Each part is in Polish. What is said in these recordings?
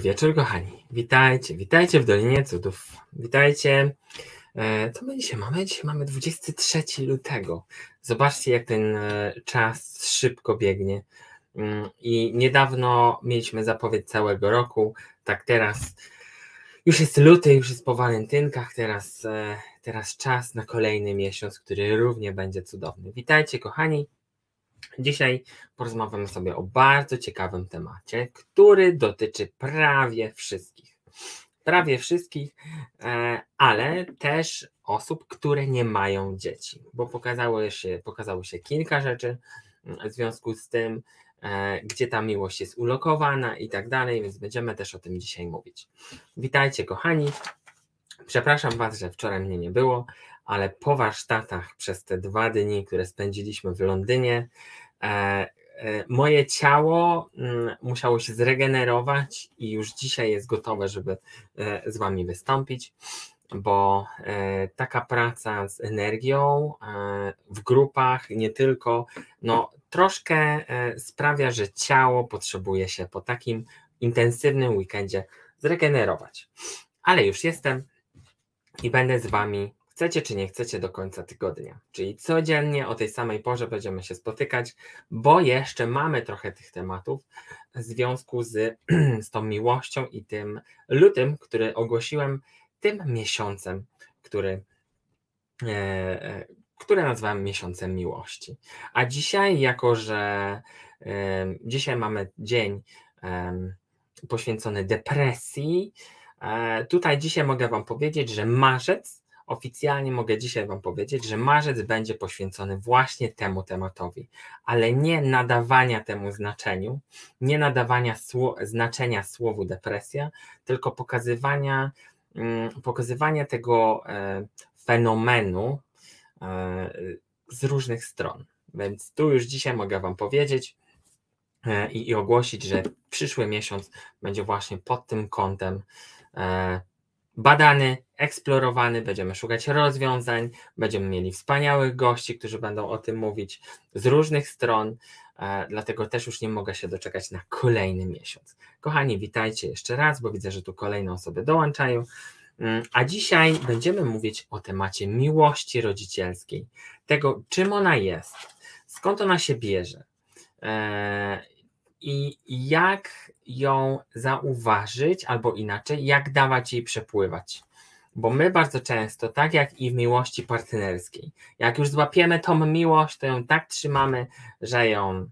Wieczór, kochani. Witajcie, witajcie w Dolinie Cudów. Witajcie. E, co my dzisiaj mamy? Dzisiaj mamy 23 lutego. Zobaczcie, jak ten e, czas szybko biegnie. Mm, I niedawno mieliśmy zapowiedź całego roku. Tak teraz już jest luty, już jest po walentynkach. Teraz, e, teraz czas na kolejny miesiąc, który równie będzie cudowny. Witajcie, kochani. Dzisiaj porozmawiamy sobie o bardzo ciekawym temacie, który dotyczy prawie wszystkich. Prawie wszystkich, e, ale też osób, które nie mają dzieci, bo pokazało się, pokazało się kilka rzeczy w związku z tym, e, gdzie ta miłość jest ulokowana i tak dalej, więc będziemy też o tym dzisiaj mówić. Witajcie, kochani. Przepraszam Was, że wczoraj mnie nie było, ale po warsztatach przez te dwa dni, które spędziliśmy w Londynie, e, e, moje ciało mm, musiało się zregenerować i już dzisiaj jest gotowe, żeby e, z Wami wystąpić, bo taka praca z energią w grupach, nie tylko, no troszkę sprawia, że ciało potrzebuje się po takim intensywnym weekendzie zregenerować. Ale już jestem i będę z Wami chcecie czy nie chcecie do końca tygodnia. Czyli codziennie o tej samej porze będziemy się spotykać, bo jeszcze mamy trochę tych tematów w związku z, z tą miłością i tym lutym, który ogłosiłem, tym miesiącem, który, e, e, które nazwałem miesiącem miłości. A dzisiaj, jako że e, dzisiaj mamy dzień e, poświęcony depresji, e, tutaj dzisiaj mogę Wam powiedzieć, że marzec oficjalnie mogę dzisiaj Wam powiedzieć, że marzec będzie poświęcony właśnie temu tematowi, ale nie nadawania temu znaczeniu, nie nadawania sło znaczenia słowu depresja, tylko pokazywania, mm, pokazywania tego e, fenomenu e, z różnych stron. Więc tu już dzisiaj mogę Wam powiedzieć e, i, i ogłosić, że przyszły miesiąc będzie właśnie pod tym kątem badany, eksplorowany, będziemy szukać rozwiązań, będziemy mieli wspaniałych gości, którzy będą o tym mówić z różnych stron, e, dlatego też już nie mogę się doczekać na kolejny miesiąc. Kochani, witajcie jeszcze raz, bo widzę, że tu kolejne osoby dołączają. Mm, a dzisiaj będziemy mówić o temacie miłości rodzicielskiej, tego czym ona jest, skąd ona się bierze e, i jak ją zauważyć, albo inaczej, jak dawać jej przepływać. Bo my bardzo często, tak jak i w miłości partnerskiej, jak już złapiemy tą miłość, to ją tak trzymamy, że ją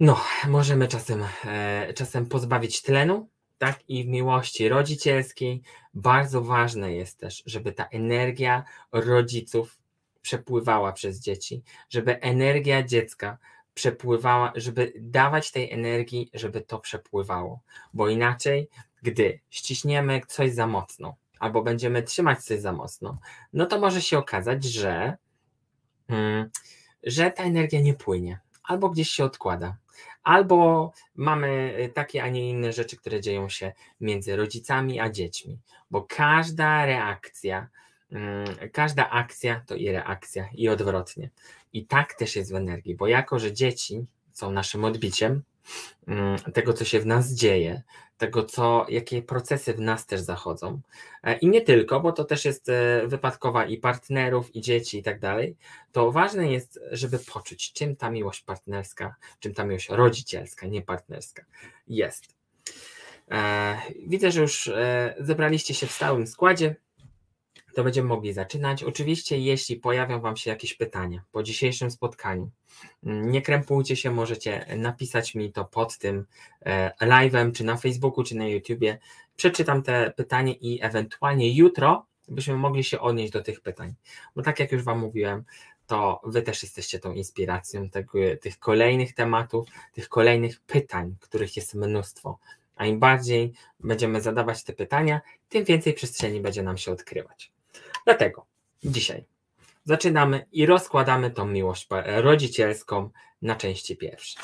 no, możemy czasem, e, czasem pozbawić tlenu, tak i w miłości rodzicielskiej bardzo ważne jest też, żeby ta energia rodziców przepływała przez dzieci, żeby energia dziecka przepływała, żeby dawać tej energii, żeby to przepływało. Bo inaczej, gdy ściśniemy coś za mocno, albo będziemy trzymać coś za mocno, no to może się okazać, że, hmm, że ta energia nie płynie, albo gdzieś się odkłada, albo mamy takie, a nie inne rzeczy, które dzieją się między rodzicami a dziećmi, bo każda reakcja, każda akcja to i reakcja, i odwrotnie. I tak też jest w energii, bo jako, że dzieci są naszym odbiciem mm, tego, co się w nas dzieje, tego, co, jakie procesy w nas też zachodzą. E, I nie tylko, bo to też jest e, wypadkowa i partnerów, i dzieci, i tak dalej. To ważne jest, żeby poczuć, czym ta miłość partnerska, czym ta miłość rodzicielska, nie partnerska jest. E, widzę, że już zebraliście się w stałym składzie to będziemy mogli zaczynać. Oczywiście, jeśli pojawią Wam się jakieś pytania po dzisiejszym spotkaniu, mm, nie krępujcie się, możecie napisać mi to pod tym e, live'em, czy na Facebooku, czy na YouTubie. Przeczytam te pytania i ewentualnie jutro byśmy mogli się odnieść do tych pytań. Bo tak jak już Wam mówiłem, to Wy też jesteście tą inspiracją tego, tych kolejnych tematów, tych kolejnych pytań, których jest mnóstwo. A im bardziej będziemy zadawać te pytania, tym więcej przestrzeni będzie nam się odkrywać. Dlatego dzisiaj zaczynamy i rozkładamy tą miłość rodzicielską na części pierwsze.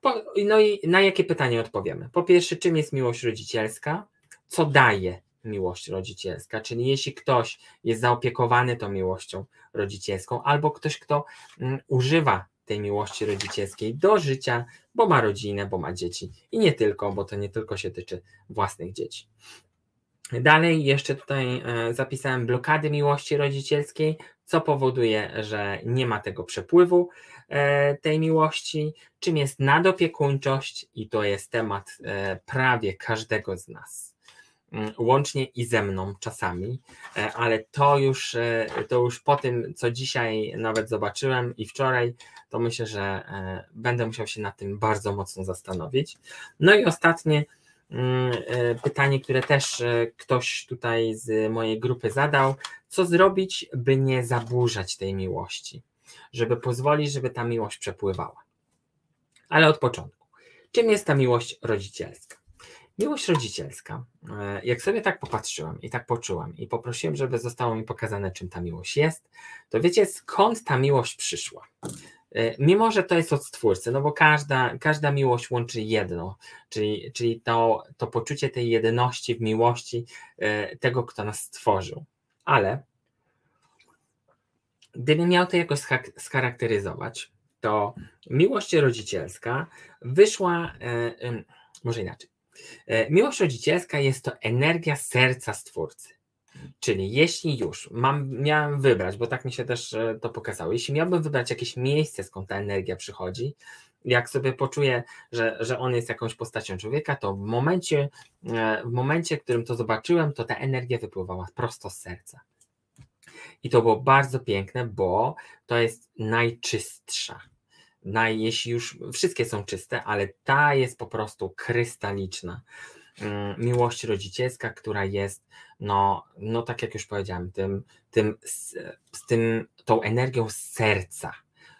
Po, no i na jakie pytanie odpowiemy? Po pierwsze, czym jest miłość rodzicielska? Co daje miłość rodzicielska? Czyli jeśli ktoś jest zaopiekowany tą miłością rodzicielską, albo ktoś, kto mm, używa tej miłości rodzicielskiej do życia, bo ma rodzinę, bo ma dzieci i nie tylko, bo to nie tylko się tyczy własnych dzieci. Dalej jeszcze tutaj e, zapisałem blokady miłości rodzicielskiej, co powoduje, że nie ma tego przepływu e, tej miłości, czym jest nadopiekuńczość i to jest temat e, prawie każdego z nas. Mm, łącznie i ze mną czasami, ale to już, to już po tym, co dzisiaj nawet zobaczyłem i wczoraj, to myślę, że będę musiał się nad tym bardzo mocno zastanowić. No i ostatnie, pytanie, które też e, ktoś tutaj z mojej grupy zadał. Co zrobić, by nie zaburzać tej miłości? Żeby pozwolić, żeby ta miłość przepływała. Ale od początku. Czym jest ta miłość rodzicielska? Miłość rodzicielska, e, jak sobie tak popatrzyłem i tak poczułem i poprosiłem, żeby zostało mi pokazane, czym ta miłość jest, to wiecie skąd ta miłość przyszła? E, mimo, że to jest od Stwórcy, no bo każda, każda miłość łączy jedno, czyli, czyli to, to poczucie tej jedności w miłości e, tego, kto nas stworzył. Ale gdybym miał to jakoś scharakteryzować, to miłość rodzicielska wyszła, e, może inaczej. Miłość rodzicielska jest to energia serca Stwórcy. Czyli jeśli już mam, miałem wybrać, bo tak mi się też e, to pokazało, jeśli miałbym wybrać jakieś miejsce, skąd ta energia przychodzi, jak sobie poczuję, że, że on jest jakąś postacią człowieka, to w momencie, e, w momencie, w którym to zobaczyłem, to ta energia wypływała prosto z serca. I to było bardzo piękne, bo to jest najczystsza. Naj, jeśli już wszystkie są czyste, ale ta jest po prostu krystaliczna. Mm, miłość rodzicielska, która jest, no, no tak jak już powiedziałem, tym, tym, z, z tym, tą energią z serca,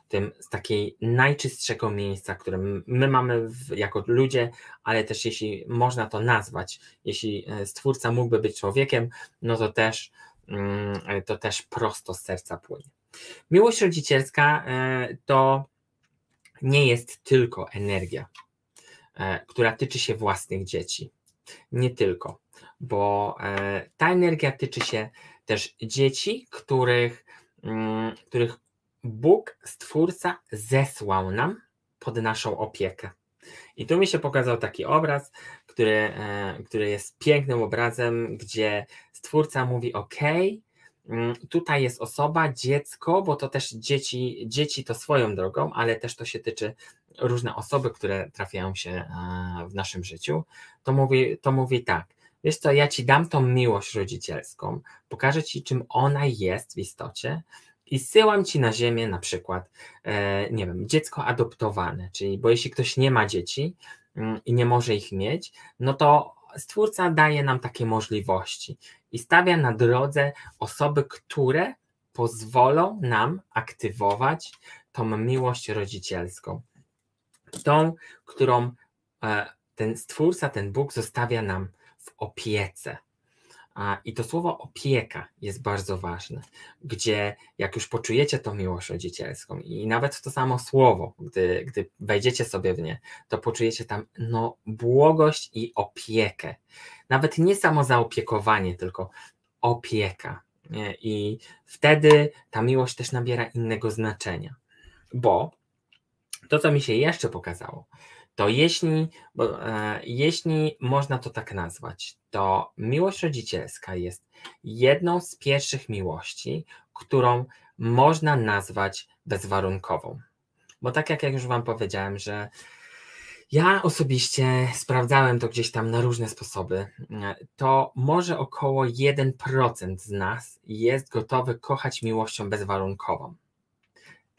tym z takiej najczystszego miejsca, które my mamy w, jako ludzie, ale też jeśli można to nazwać, jeśli e, stwórca mógłby być człowiekiem, no to też, mm, to też prosto z serca płynie. Miłość rodzicielska e, to nie jest tylko energia, e, która tyczy się własnych dzieci nie tylko, bo e, ta energia tyczy się też dzieci, których, mm, których Bóg, Stwórca, zesłał nam pod naszą opiekę. I tu mi się pokazał taki obraz, który, e, który jest pięknym obrazem, gdzie Stwórca mówi: OK, mm, tutaj jest osoba, dziecko, bo to też dzieci, dzieci to swoją drogą, ale też to się tyczy różne osoby, które trafiają się e, w naszym życiu, to mówi, to mówi tak, wiesz co, ja ci dam tą miłość rodzicielską, pokażę ci, czym ona jest w istocie i syłam ci na ziemię na przykład, e, nie wiem, dziecko adoptowane, czyli bo jeśli ktoś nie ma dzieci mm, i nie może ich mieć, no to Stwórca daje nam takie możliwości i stawia na drodze osoby, które pozwolą nam aktywować tą miłość rodzicielską tą, którą e, ten Stwórca, ten Bóg zostawia nam w opiece. I to słowo opieka jest bardzo ważne, gdzie jak już poczujecie tą miłość rodzicielską i nawet to samo słowo, gdy, gdy wejdziecie sobie w nie, to poczujecie tam no, błogość i opiekę. Nawet nie samo zaopiekowanie, tylko opieka. I wtedy ta miłość też nabiera innego znaczenia, bo to, co mi się jeszcze pokazało, to jeśli, bo, e, jeśli można to tak nazwać, to miłość rodzicielska jest jedną z pierwszych miłości, którą można nazwać bezwarunkową. Bo tak jak, jak już Wam powiedziałem, że ja osobiście sprawdzałem to gdzieś tam na różne sposoby, to może około 1% z nas jest gotowy kochać miłością bezwarunkową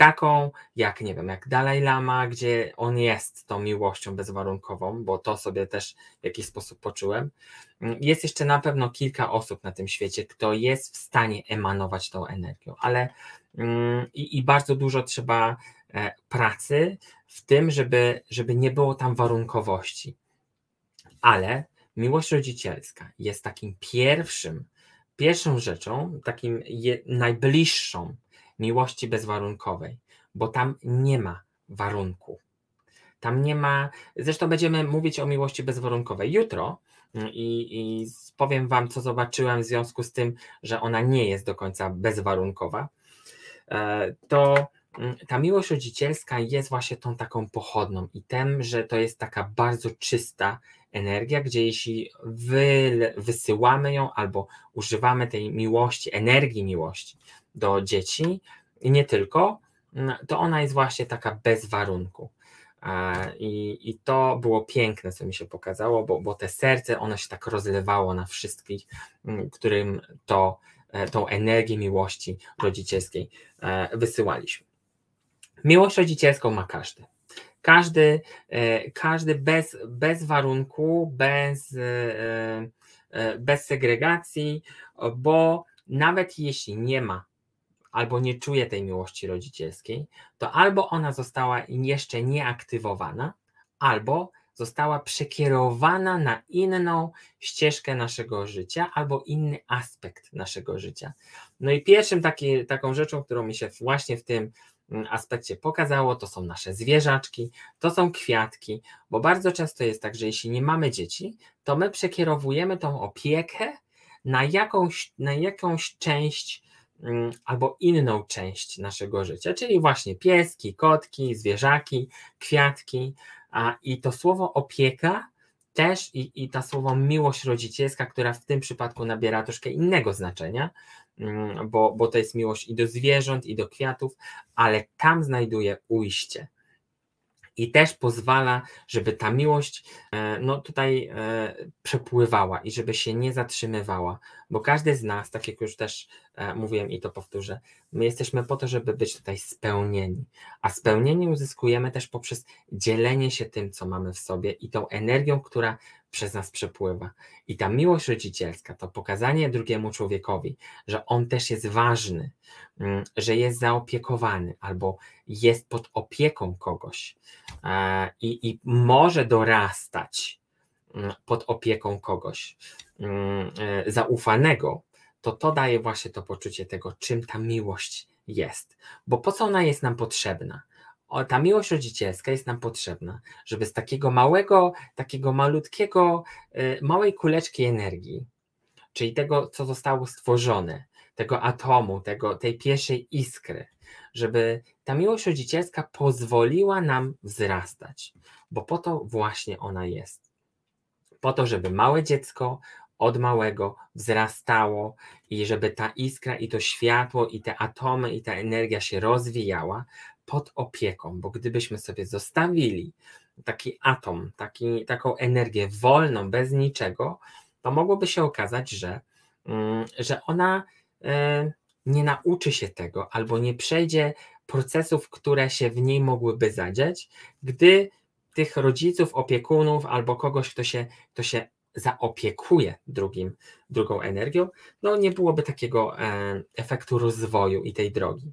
taką, jak nie wiem, jak Dalaj Lama, gdzie on jest tą miłością bezwarunkową, bo to sobie też w jakiś sposób poczułem. Mm, jest jeszcze na pewno kilka osób na tym świecie, kto jest w stanie emanować tą energią, ale mm, i, i bardzo dużo trzeba e, pracy w tym, żeby, żeby nie było tam warunkowości. Ale miłość rodzicielska jest takim pierwszym, pierwszą rzeczą, takim je, najbliższą miłości bezwarunkowej, bo tam nie ma warunku. Tam nie ma. Zresztą będziemy mówić o miłości bezwarunkowej jutro mm, i, i powiem Wam, co zobaczyłem w związku z tym, że ona nie jest do końca bezwarunkowa. E, to mm, ta miłość rodzicielska jest właśnie tą taką pochodną i tym, że to jest taka bardzo czysta energia, gdzie jeśli wy, wysyłamy ją albo używamy tej miłości, energii miłości do dzieci i nie tylko, mm, to ona jest właśnie taka bez warunku. I, I to było piękne, co mi się pokazało, bo, bo te serce, ono się tak rozlewało na wszystkich, mm, którym to, e, tą energię miłości rodzicielskiej e, wysyłaliśmy. Miłość rodzicielską ma każdy. Każdy, e, każdy bez, bez warunku, bez, bez segregacji, bo nawet jeśli nie ma albo nie czuje tej miłości rodzicielskiej, to albo ona została jeszcze nieaktywowana, albo została przekierowana na inną ścieżkę naszego życia albo inny aspekt naszego życia. No i pierwszym taki, taką rzeczą, którą mi się właśnie w tym mm, aspekcie pokazało, to są nasze zwierzaczki, to są kwiatki, bo bardzo często jest tak, że jeśli nie mamy dzieci, to my przekierowujemy tą opiekę na jakąś, na jakąś część albo inną część naszego życia, czyli właśnie pieski, kotki, zwierzaki, kwiatki. A, I to słowo opieka też i, i ta słowo miłość rodzicielska, która w tym przypadku nabiera troszkę innego znaczenia, mm, bo, bo to jest miłość i do zwierząt, i do kwiatów, ale tam znajduje ujście i też pozwala, żeby ta miłość e, no tutaj e, przepływała i żeby się nie zatrzymywała, bo każdy z nas, tak jak już też e, mówiłem i to powtórzę, my jesteśmy po to, żeby być tutaj spełnieni, a spełnienie uzyskujemy też poprzez dzielenie się tym, co mamy w sobie i tą energią, która przez nas przepływa. I ta miłość rodzicielska, to pokazanie drugiemu człowiekowi, że on też jest ważny, mm, że jest zaopiekowany albo jest pod opieką kogoś e, i, i może dorastać mm, pod opieką kogoś mm, e, zaufanego, to to daje właśnie to poczucie tego, czym ta miłość jest. Bo po co ona jest nam potrzebna? O, ta miłość rodzicielska jest nam potrzebna, żeby z takiego małego, takiego malutkiego, y, małej kuleczki energii, czyli tego, co zostało stworzone, tego atomu, tego, tej pierwszej iskry, żeby ta miłość rodzicielska pozwoliła nam wzrastać, bo po to właśnie ona jest. Po to, żeby małe dziecko od małego wzrastało i żeby ta iskra i to światło i te atomy i ta energia się rozwijała, pod opieką, bo gdybyśmy sobie zostawili taki atom, taki, taką energię wolną, bez niczego, to mogłoby się okazać, że, mm, że ona e, nie nauczy się tego albo nie przejdzie procesów, które się w niej mogłyby zadziać, gdy tych rodziców, opiekunów albo kogoś, kto się, kto się zaopiekuje drugim, drugą energią, no nie byłoby takiego e, efektu rozwoju i tej drogi.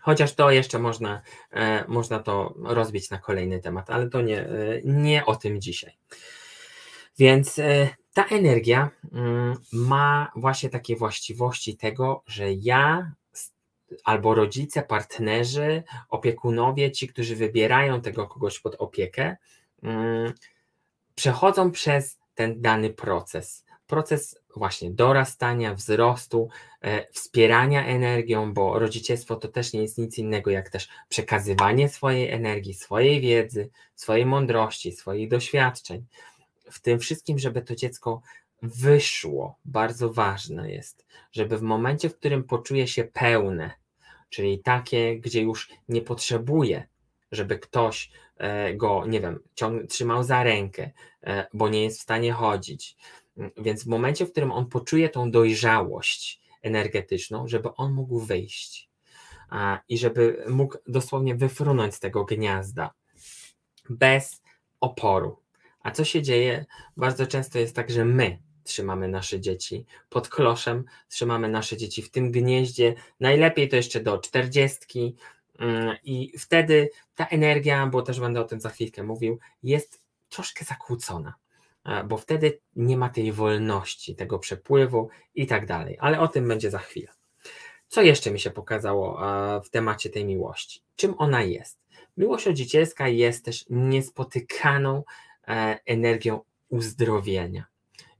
Chociaż to jeszcze można, e, można to rozbić na kolejny temat, ale to nie, e, nie o tym dzisiaj. Więc ta energia mm, ma właśnie takie właściwości tego, że ja albo rodzice, partnerzy, opiekunowie, ci, którzy wybierają tego kogoś pod opiekę, mm, przechodzą przez ten dany proces proces właśnie dorastania, wzrostu, e, wspierania energią, bo rodzicielstwo to też nie jest nic innego jak też przekazywanie swojej energii, swojej wiedzy, swojej mądrości, swoich doświadczeń. W tym wszystkim, żeby to dziecko wyszło, bardzo ważne jest, żeby w momencie, w którym poczuje się pełne, czyli takie, gdzie już nie potrzebuje, żeby ktoś e, go, nie wiem, ciąg, trzymał za rękę, e, bo nie jest w stanie chodzić, więc w momencie, w którym on poczuje tą dojrzałość energetyczną, żeby on mógł wyjść i żeby mógł dosłownie wyfrunąć z tego gniazda bez oporu. A co się dzieje? Bardzo często jest tak, że my trzymamy nasze dzieci pod kloszem, trzymamy nasze dzieci w tym gnieździe, najlepiej to jeszcze do czterdziestki mm, i wtedy ta energia, bo też będę o tym za chwilkę mówił, jest troszkę zakłócona. E, bo wtedy nie ma tej wolności, tego przepływu i tak dalej. Ale o tym będzie za chwilę. Co jeszcze mi się pokazało e, w temacie tej miłości? Czym ona jest? Miłość rodzicielska jest też niespotykaną e, energią uzdrowienia.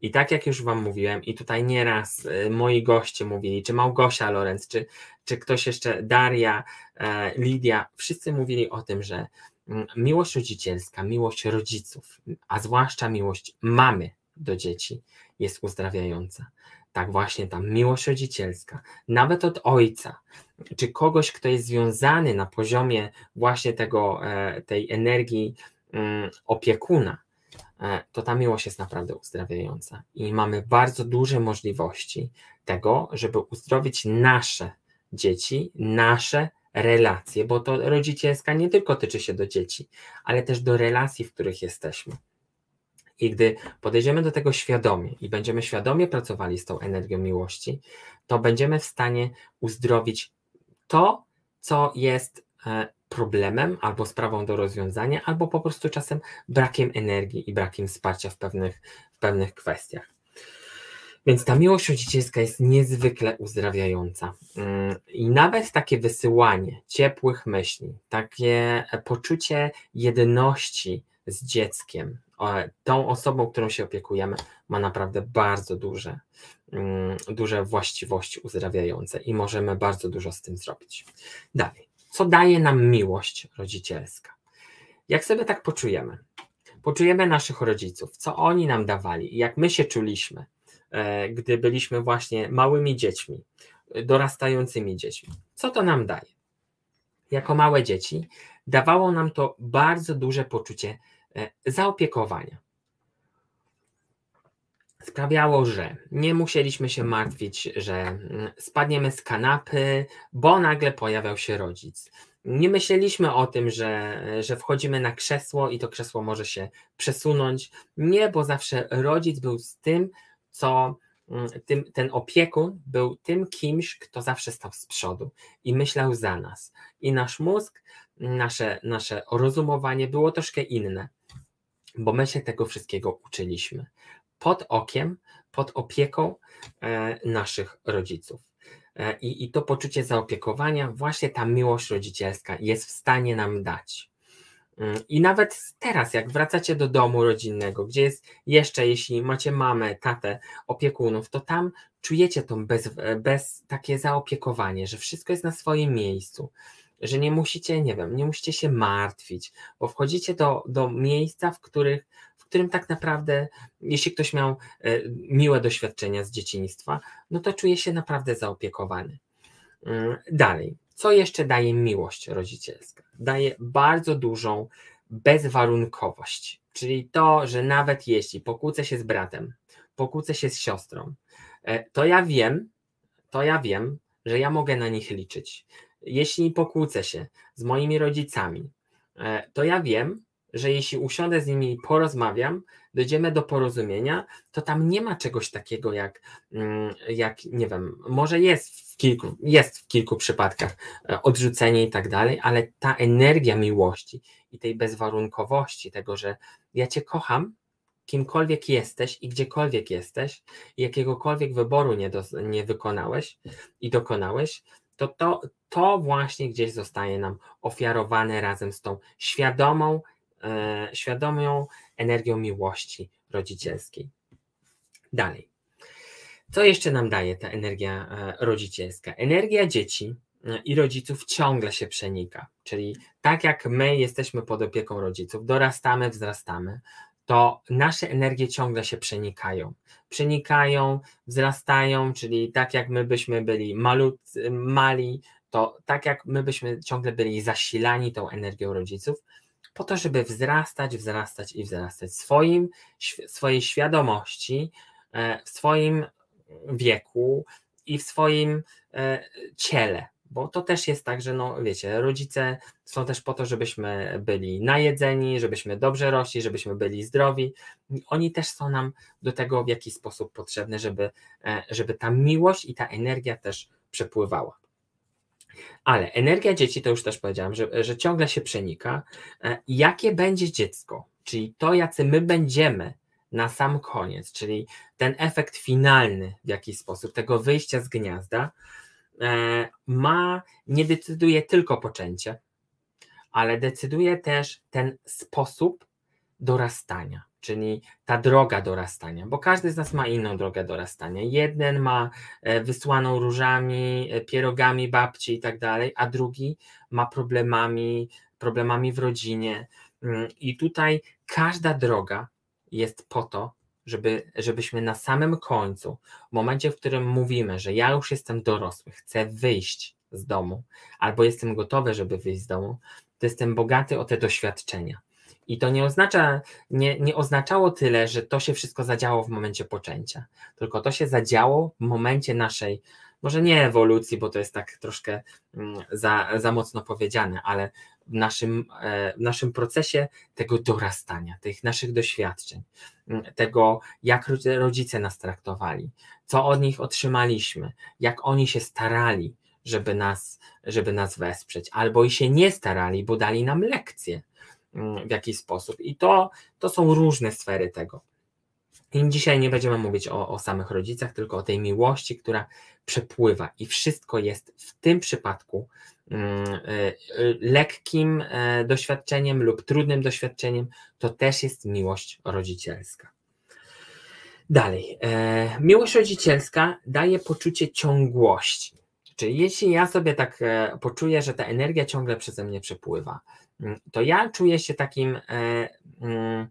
I tak jak już Wam mówiłem, i tutaj nieraz y, moi goście mówili, czy Małgosia Lorenz, czy, czy ktoś jeszcze, Daria, e, Lidia, wszyscy mówili o tym, że mm, miłość rodzicielska, miłość rodziców, a zwłaszcza miłość mamy do dzieci jest uzdrawiająca. Tak właśnie ta miłość rodzicielska, nawet od ojca, czy kogoś, kto jest związany na poziomie właśnie tego, e, tej energii mm, opiekuna, to ta miłość jest naprawdę uzdrawiająca i mamy bardzo duże możliwości tego, żeby uzdrowić nasze dzieci, nasze relacje, bo to rodzicielska nie tylko tyczy się do dzieci, ale też do relacji, w których jesteśmy. I gdy podejdziemy do tego świadomie i będziemy świadomie pracowali z tą energią miłości, to będziemy w stanie uzdrowić to, co jest e, problemem albo sprawą do rozwiązania, albo po prostu czasem brakiem energii i brakiem wsparcia w pewnych, w pewnych kwestiach. Więc ta miłość rodzicielska jest niezwykle uzdrawiająca. Mm, I nawet takie wysyłanie ciepłych myśli, takie poczucie jedności z dzieckiem, tą osobą, którą się opiekujemy, ma naprawdę bardzo duże, mm, duże właściwości uzdrawiające i możemy bardzo dużo z tym zrobić. Dalej, co daje nam miłość rodzicielska? Jak sobie tak poczujemy? Poczujemy naszych rodziców, co oni nam dawali, jak my się czuliśmy, e, gdy byliśmy właśnie małymi dziećmi, dorastającymi dziećmi. Co to nam daje? Jako małe dzieci dawało nam to bardzo duże poczucie E, zaopiekowania. Sprawiało, że nie musieliśmy się martwić, że mm, spadniemy z kanapy, bo nagle pojawiał się rodzic. Nie myśleliśmy o tym, że, że wchodzimy na krzesło i to krzesło może się przesunąć. Nie, bo zawsze rodzic był z tym, co mm, tym, ten opiekun był tym kimś, kto zawsze stał z przodu i myślał za nas. I nasz mózg, nasze, nasze rozumowanie było troszkę inne bo my się tego wszystkiego uczyliśmy pod okiem, pod opieką e, naszych rodziców. E, I, I to poczucie zaopiekowania, właśnie ta miłość rodzicielska jest w stanie nam dać. Mm, I nawet teraz, jak wracacie do domu rodzinnego, gdzie jest jeszcze, jeśli macie mamę, tatę, opiekunów, to tam czujecie to bez, bez takie zaopiekowanie, że wszystko jest na swoim miejscu, że nie musicie, nie wiem, nie musicie się martwić, bo wchodzicie do, do miejsca, w, których, którym tak naprawdę, jeśli ktoś miał e, miłe doświadczenia z dzieciństwa, no to czuje się naprawdę zaopiekowany. Mm, dalej, co jeszcze daje miłość rodzicielska? Daje bardzo dużą bezwarunkowość, czyli to, że nawet jeśli pokłócę się z bratem, pokłócę się z siostrą, e, to ja wiem, to ja wiem, że ja mogę na nich liczyć, jeśli pokłócę się z moimi rodzicami, e, to ja wiem, że jeśli usiądę z nimi i porozmawiam, dojdziemy do porozumienia, to tam nie ma czegoś takiego jak, mm, jak nie wiem, może jest w kilku, jest w kilku przypadkach e, odrzucenie i tak dalej, ale ta energia miłości i tej bezwarunkowości, tego, że ja Cię kocham, kimkolwiek jesteś i gdziekolwiek jesteś, jakiegokolwiek wyboru nie, do, nie wykonałeś i dokonałeś, to, to to właśnie gdzieś zostaje nam ofiarowane razem z tą świadomą, świadomą energią miłości rodzicielskiej. Dalej. Co jeszcze nam daje ta energia e, rodzicielska? Energia dzieci e, i rodziców ciągle się przenika. Czyli tak jak my jesteśmy pod opieką rodziców, dorastamy, wzrastamy, to nasze energie ciągle się przenikają. Przenikają, wzrastają, czyli tak jak my byśmy byli malut, mali, to tak jak my byśmy ciągle byli zasilani tą energią rodziców, po to, żeby wzrastać, wzrastać i wzrastać swoim, swojej świadomości, e, w swoim wieku i w swoim e, ciele. Bo to też jest tak, że no wiecie, rodzice są też po to, żebyśmy byli najedzeni, żebyśmy dobrze rośli, żebyśmy byli zdrowi. Oni też są nam do tego w jakiś sposób potrzebne, żeby, e, żeby ta miłość i ta energia też przepływała. Ale energia dzieci, to już też powiedziałam, że, że ciągle się przenika. E, jakie będzie dziecko, czyli to, jacy my będziemy na sam koniec, czyli ten efekt finalny w jakiś sposób tego wyjścia z gniazda, e, ma, nie decyduje tylko poczęcie, ale decyduje też ten sposób dorastania. Czyli ta droga dorastania, bo każdy z nas ma inną drogę dorastania. Jeden ma e, wysłaną różami, e, pierogami babci i tak dalej, a drugi ma problemami, problemami w rodzinie. Mm, I tutaj każda droga jest po to, żeby, żebyśmy na samym końcu, w momencie, w którym mówimy, że ja już jestem dorosły, chcę wyjść z domu, albo jestem gotowy, żeby wyjść z domu, to jestem bogaty o te doświadczenia. I to nie oznacza, nie, nie oznaczało tyle, że to się wszystko zadziało w momencie poczęcia, tylko to się zadziało w momencie naszej, może nie ewolucji, bo to jest tak troszkę mm, za, za mocno powiedziane, ale w naszym, e, w naszym procesie tego dorastania, tych naszych doświadczeń, mm, tego, jak rodzice nas traktowali, co od nich otrzymaliśmy, jak oni się starali, żeby nas, żeby nas wesprzeć, albo i się nie starali, bo dali nam lekcje w jakiś sposób. I to, to są różne sfery tego. I dzisiaj nie będziemy mówić o, o samych rodzicach, tylko o tej miłości, która przepływa i wszystko jest w tym przypadku mm, y, y, lekkim e, doświadczeniem lub trudnym doświadczeniem, to też jest miłość rodzicielska. Dalej, e, miłość rodzicielska daje poczucie ciągłości. Czyli jeśli ja sobie tak e, poczuję, że ta energia ciągle przeze mnie przepływa, to ja czuję się takim. Mm,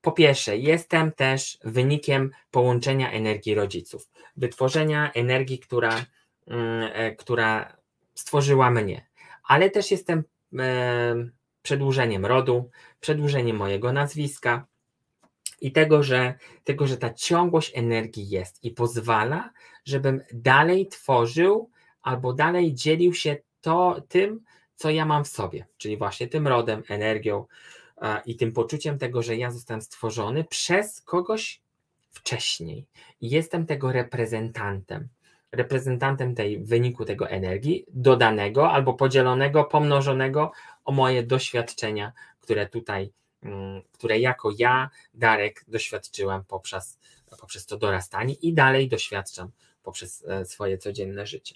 po pierwsze, jestem też wynikiem połączenia energii rodziców, wytworzenia energii, która, mm, e, która stworzyła mnie, ale też jestem e, przedłużeniem rodu, przedłużeniem mojego nazwiska i tego, że, tego, że ta ciągłość energii jest i pozwala, żebym dalej tworzył albo dalej dzielił się to tym, co ja mam w sobie, czyli właśnie tym rodem, energią, i tym poczuciem tego, że ja zostałem stworzony przez kogoś wcześniej i jestem tego reprezentantem. Reprezentantem tej wyniku tego energii, dodanego albo podzielonego, pomnożonego o moje doświadczenia, które tutaj, mm, które jako ja, Darek, doświadczyłem poprzez, poprzez to dorastanie i dalej doświadczam poprzez e, swoje codzienne życie.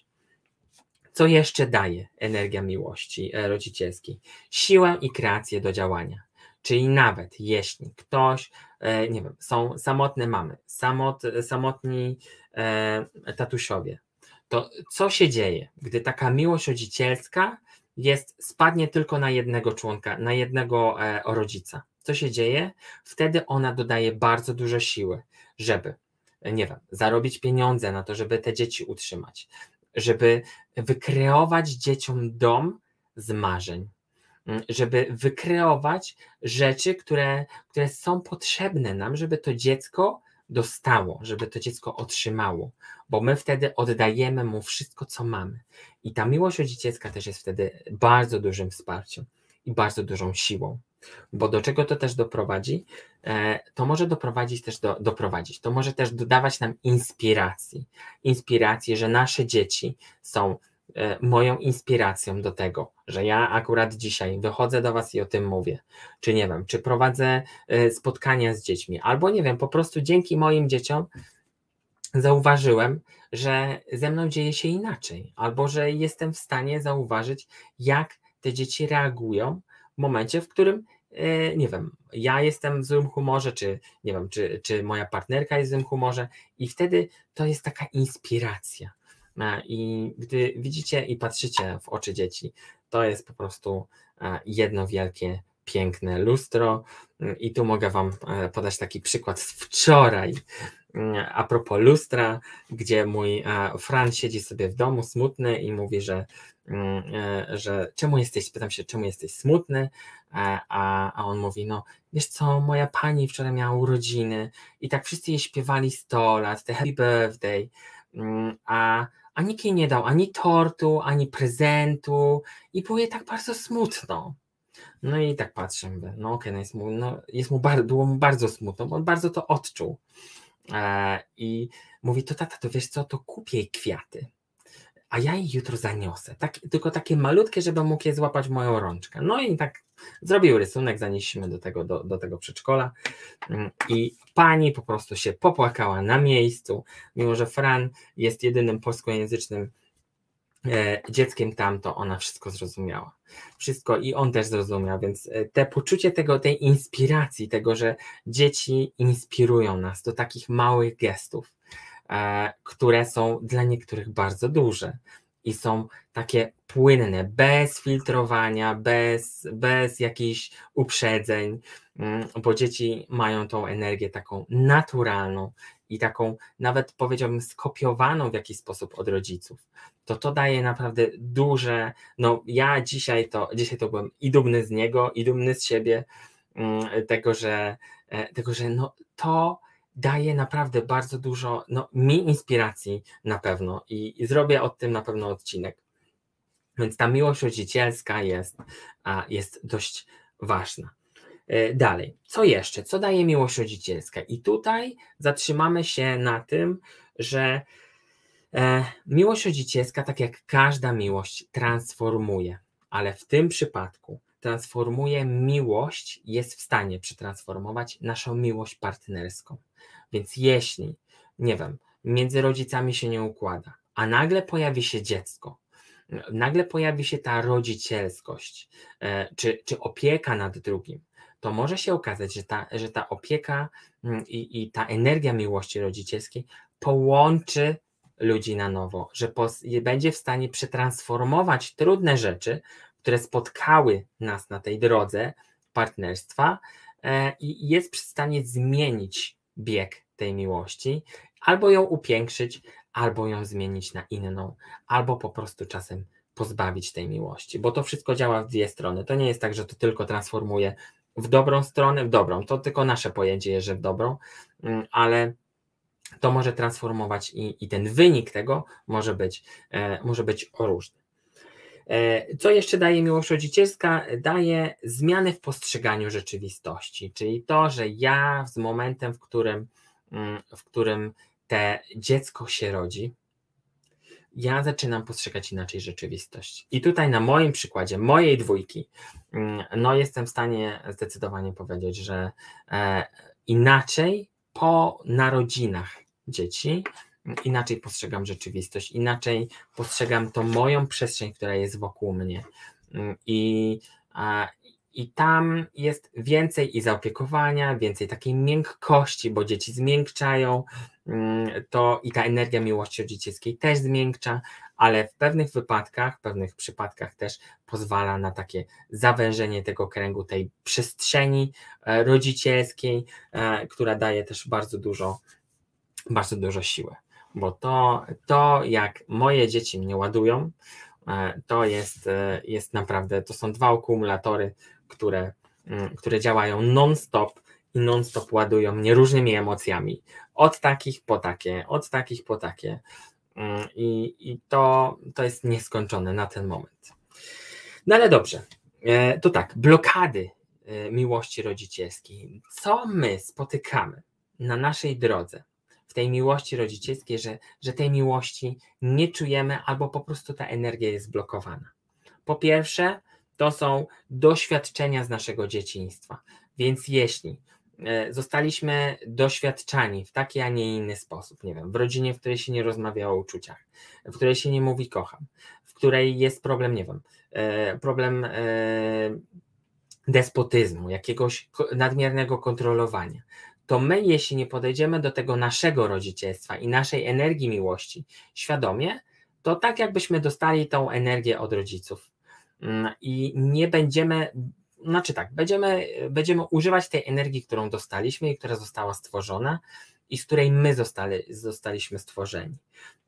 Co jeszcze daje energia miłości e, rodzicielskiej? Siłę i kreację do działania. Czyli nawet jeśli ktoś, e, nie wiem, są samotne mamy, samot, samotni e, tatusiowie, to co się dzieje, gdy taka miłość rodzicielska jest, spadnie tylko na jednego członka, na jednego rodzica? Co się dzieje? Wtedy ona dodaje bardzo dużo siły, żeby, nie wiem, zarobić pieniądze na to, żeby te dzieci utrzymać, żeby wykreować dzieciom dom z marzeń, Mm, żeby wykreować rzeczy, które, które są potrzebne nam, żeby to dziecko dostało, żeby to dziecko otrzymało, bo my wtedy oddajemy mu wszystko, co mamy. I ta miłość rodzicielska też jest wtedy bardzo dużym wsparciem i bardzo dużą siłą. Bo do czego to też doprowadzi? E, to może doprowadzić też do, doprowadzić, to może też dodawać nam inspiracji. Inspiracji, że nasze dzieci są E, moją inspiracją do tego, że ja akurat dzisiaj wychodzę do Was i o tym mówię, czy nie wiem, czy prowadzę e, spotkania z dziećmi, albo nie wiem, po prostu dzięki moim dzieciom zauważyłem, że ze mną dzieje się inaczej, albo że jestem w stanie zauważyć, jak te dzieci reagują momencie, w którym e, nie wiem, ja jestem w złym humorze, czy nie wiem, czy, czy moja partnerka jest w złym humorze, i wtedy to jest taka inspiracja. E, I gdy widzicie i patrzycie w oczy dzieci, to jest po prostu e, jedno wielkie, piękne lustro. I tu mogę Wam podać taki przykład z wczoraj. A propos lustra, gdzie mój Fran siedzi sobie w domu smutny i mówi, że, że czemu jesteś, pytam się, czemu jesteś smutny, a, a on mówi, no wiesz co, moja pani wczoraj miała urodziny i tak wszyscy jej śpiewali 100 lat, te happy birthday, mm, a a nikt jej nie dał ani tortu, ani prezentu i było jej tak bardzo smutno. No i tak patrzę, no okej, okay, no jest mu, no jest mu bar, było mu bardzo smutno, bo on bardzo to odczuł. E, I mówi, to tata, to wiesz co, to kupię jej kwiaty a ja jej jutro zaniosę. Tak, tylko takie malutkie, żeby mógł je złapać moją rączkę. No i tak zrobił rysunek, zanieśliśmy do tego, do, do tego przedszkola mm, i pani po prostu się popłakała na miejscu, mimo że Fran jest jedynym polskojęzycznym dzieckiem tam, to ona wszystko zrozumiała. Wszystko i on też zrozumiał, więc e, te poczucie tego, tej inspiracji, tego, że dzieci inspirują nas do takich małych gestów, e, które są dla niektórych bardzo duże i są takie płynne, bez filtrowania, bez, bez jakichś uprzedzeń, mm, bo dzieci mają tą energię taką naturalną i taką nawet powiedziałbym skopiowaną w jakiś sposób od rodziców. To to daje naprawdę duże, no ja dzisiaj to, dzisiaj to byłem i dumny z niego, i dumny z siebie, mm, tego, że, e, tego, że no to daje naprawdę bardzo dużo, no mi inspiracji na pewno i, i zrobię o tym na pewno odcinek. Więc ta miłość rodzicielska jest, jest dość ważna. E, dalej, co jeszcze? Co daje miłość rodzicielska? I tutaj zatrzymamy się na tym, że miłość rodzicielska, tak jak każda miłość, transformuje, ale w tym przypadku transformuje miłość, jest w stanie przetransformować naszą miłość partnerską. Więc jeśli, nie wiem, między rodzicami się nie układa, a nagle pojawi się dziecko, nagle pojawi się ta rodzicielskość, e, czy, czy opieka nad drugim, to może się okazać, że ta, że ta opieka mm, i, i ta energia miłości rodzicielskiej połączy ludzi na nowo, że będzie w stanie przetransformować trudne rzeczy, które spotkały nas na tej drodze partnerstwa e, i jest w stanie zmienić bieg tej miłości, albo ją upiększyć, albo ją zmienić na inną, albo po prostu czasem pozbawić tej miłości, bo to wszystko działa w dwie strony. To nie jest tak, że to tylko transformuje w dobrą stronę, w dobrą. To tylko nasze pojęcie że w dobrą, mm, ale to może transformować i, i ten wynik tego może być, e, może być różny. E, co jeszcze daje miłość rodzicielska? Daje zmiany w postrzeganiu rzeczywistości, czyli to, że ja z momentem, w którym, mm, w którym te dziecko się rodzi, ja zaczynam postrzegać inaczej rzeczywistość. I tutaj na moim przykładzie, mojej dwójki, mm, no jestem w stanie zdecydowanie powiedzieć, że e, inaczej po narodzinach dzieci, inaczej postrzegam rzeczywistość, inaczej postrzegam tą moją przestrzeń, która jest wokół mnie. I, i tam jest więcej i zaopiekowania, więcej takiej miękkości, bo dzieci zmiękczają, mm, to i ta energia miłości rodzicielskiej też zmiękcza, ale w pewnych wypadkach, w pewnych przypadkach też pozwala na takie zawężenie tego kręgu, tej przestrzeni e, rodzicielskiej, e, która daje też bardzo dużo, bardzo dużo siły. Bo to, to jak moje dzieci mnie ładują, e, to jest, jest naprawdę, to są dwa akumulatory, które, mm, które działają non-stop i non-stop ładują mnie różnymi emocjami. Od takich po takie, od takich po takie. Mm, I, i to, to jest nieskończone na ten moment. No ale dobrze, e, to tak, blokady e, miłości rodzicielskiej. Co my spotykamy na naszej drodze w tej miłości rodzicielskiej, że, że tej miłości nie czujemy albo po prostu ta energia jest blokowana? Po pierwsze, to są doświadczenia z naszego dzieciństwa. Więc jeśli zostaliśmy doświadczani w taki, a nie inny sposób, nie wiem, w rodzinie, w której się nie rozmawia o uczuciach, w której się nie mówi kocham, w której jest problem, nie wiem, e, problem e, despotyzmu, jakiegoś nadmiernego kontrolowania, to my, jeśli nie podejdziemy do tego naszego rodzicielstwa i naszej energii miłości świadomie, to tak jakbyśmy dostali tą energię od rodziców. Mm, i nie będziemy, znaczy tak, będziemy, będziemy używać tej energii, którą dostaliśmy i która została stworzona i z której my zostali, zostaliśmy stworzeni.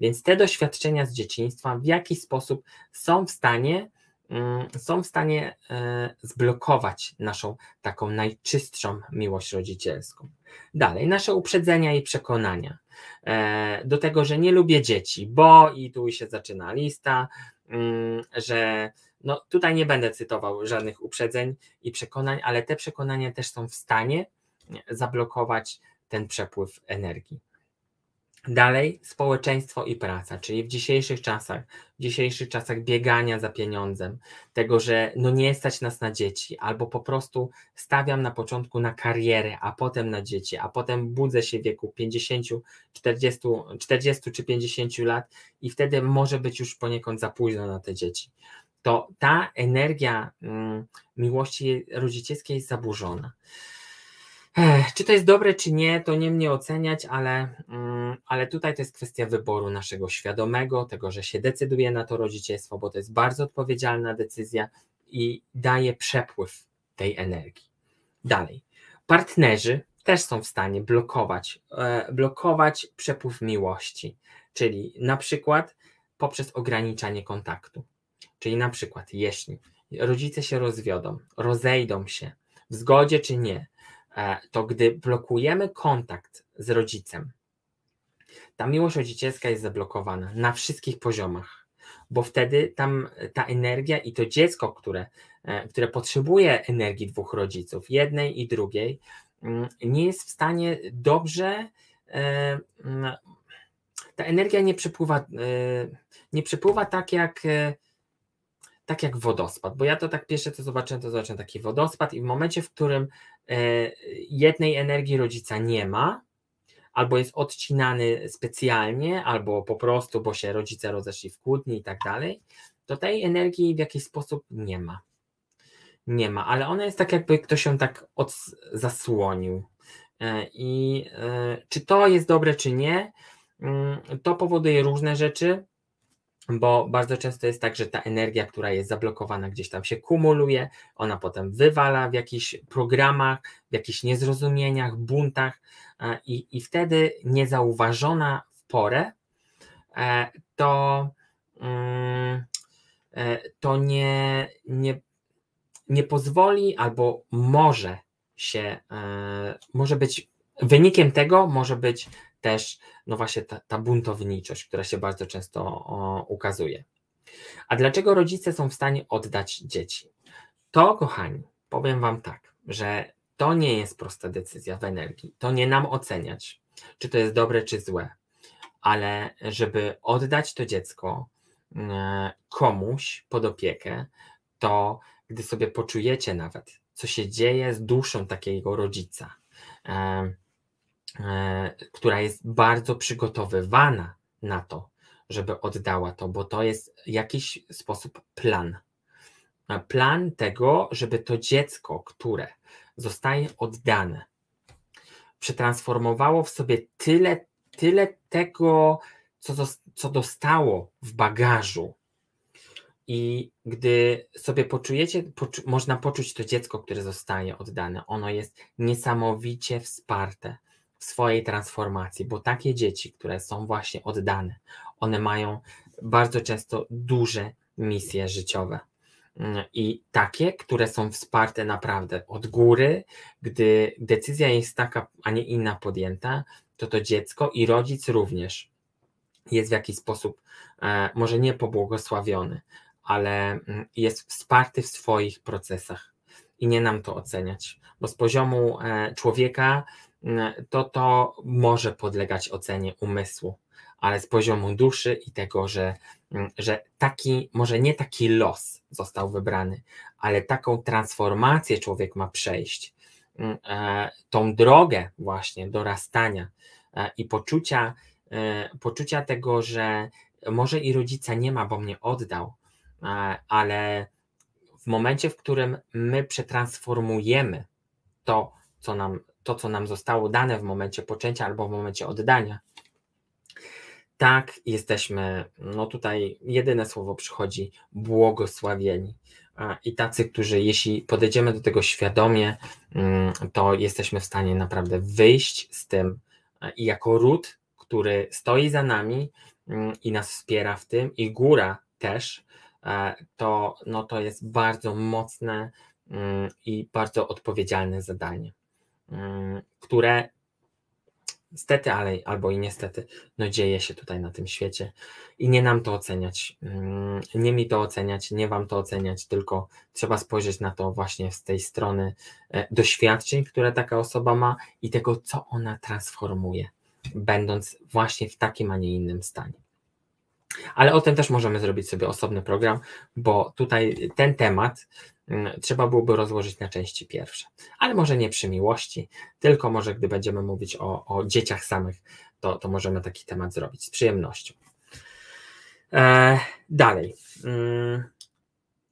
Więc te doświadczenia z dzieciństwa w jakiś sposób są w stanie mm, są w stanie e, zblokować naszą taką najczystszą miłość rodzicielską. Dalej, nasze uprzedzenia i przekonania e, do tego, że nie lubię dzieci, bo i tu się zaczyna lista, mm, że no tutaj nie będę cytował żadnych uprzedzeń i przekonań, ale te przekonania też są w stanie zablokować ten przepływ energii. Dalej społeczeństwo i praca, czyli w dzisiejszych czasach, w dzisiejszych czasach biegania za pieniądzem, tego, że no nie stać nas na dzieci, albo po prostu stawiam na początku na karierę, a potem na dzieci, a potem budzę się w wieku 50, 40, 40 czy 50 lat i wtedy może być już poniekąd za późno na te dzieci. To ta energia mm, miłości rodzicielskiej jest zaburzona. Czy to jest dobre, czy nie, to nie mnie oceniać, ale, mm, ale tutaj to jest kwestia wyboru naszego świadomego, tego, że się decyduje na to rodzicielstwo, bo to jest bardzo odpowiedzialna decyzja i daje przepływ tej energii. Dalej. Partnerzy też są w stanie blokować, e, blokować przepływ miłości, czyli na przykład poprzez ograniczanie kontaktu. Czyli na przykład, jeśli rodzice się rozwiodą, rozejdą się w zgodzie czy nie, E, to gdy blokujemy kontakt z rodzicem, ta miłość rodzicielska jest zablokowana na wszystkich poziomach, bo wtedy tam ta energia i to dziecko, które, e, które potrzebuje energii dwóch rodziców, jednej i drugiej, mm, nie jest w stanie dobrze. E, mm, ta energia nie przepływa, nie przepływa tak jak tak jak wodospad, bo ja to tak pierwsze co zobaczyłem, to zobaczyłem taki wodospad i w momencie, w którym e, jednej energii rodzica nie ma, albo jest odcinany specjalnie, albo po prostu, bo się rodzice rozeszli w kłótni i tak dalej, to tej energii w jakiś sposób nie ma. Nie ma, ale ona jest tak, jakby ktoś ją tak od, zasłonił. E, I e, czy to jest dobre, czy nie, mm, to powoduje różne rzeczy bo bardzo często jest tak, że ta energia, która jest zablokowana, gdzieś tam się kumuluje, ona potem wywala w jakichś programach, w jakichś niezrozumieniach, buntach e, i, i wtedy niezauważona w porę e, to, mm, e, to nie, nie, nie pozwoli albo może się, może być wynikiem tego może być też no właśnie ta, ta buntowniczość, która się bardzo często o, ukazuje. A dlaczego rodzice są w stanie oddać dzieci? To, kochani, powiem Wam tak, że to nie jest prosta decyzja w energii. To nie nam oceniać, czy to jest dobre, czy złe, ale żeby oddać to dziecko mm, komuś pod opiekę, to gdy sobie poczujecie nawet, co się dzieje z duszą takiego rodzica, która jest bardzo przygotowywana na to, żeby oddała to, bo to jest jakiś sposób plan. E, plan tego, żeby to dziecko, które zostaje oddane, przetransformowało w sobie tyle, tyle tego, co, co dostało w bagażu. I gdy sobie poczujecie, poczu można poczuć to dziecko, które zostaje oddane. Ono jest niesamowicie wsparte swojej transformacji, bo takie dzieci, które są właśnie oddane, one mają bardzo często duże misje życiowe. Mm, I takie, które są wsparte naprawdę od góry, gdy decyzja jest taka, a nie inna podjęta, to to dziecko i rodzic również jest w jakiś sposób, e, może nie pobłogosławiony, ale mm, jest wsparty w swoich procesach. I nie nam to oceniać, bo z poziomu e, człowieka to to może podlegać ocenie umysłu, ale z poziomu duszy i tego, że, mm, że taki, może nie taki los został wybrany, ale taką transformację człowiek ma przejść, mm, e, tą drogę właśnie dorastania e, i poczucia, e, poczucia tego, że może i rodzica nie ma, bo mnie oddał, ale w momencie, w którym my przetransformujemy to, co nam to, co nam zostało dane w momencie poczęcia albo w momencie oddania, tak jesteśmy, no tutaj jedyne słowo przychodzi, błogosławieni. I tacy, którzy jeśli podejdziemy do tego świadomie, mm, to jesteśmy w stanie naprawdę wyjść z tym i jako ród, który stoi za nami mm, i nas wspiera w tym, i góra też, to, no to jest bardzo mocne mm, i bardzo odpowiedzialne zadanie. Mm, które niestety, ale albo i niestety, no dzieje się tutaj na tym świecie i nie nam to oceniać, mm, nie mi to oceniać, nie wam to oceniać, tylko trzeba spojrzeć na to właśnie z tej strony e, doświadczeń, które taka osoba ma i tego, co ona transformuje będąc właśnie w takim, a nie innym stanie. Ale o tym też możemy zrobić sobie osobny program, bo tutaj ten temat mm, trzeba byłoby rozłożyć na części pierwsze. Ale może nie przy miłości, tylko może gdy będziemy mówić o, o dzieciach samych, to, to możemy taki temat zrobić z przyjemnością. E, dalej. Mm,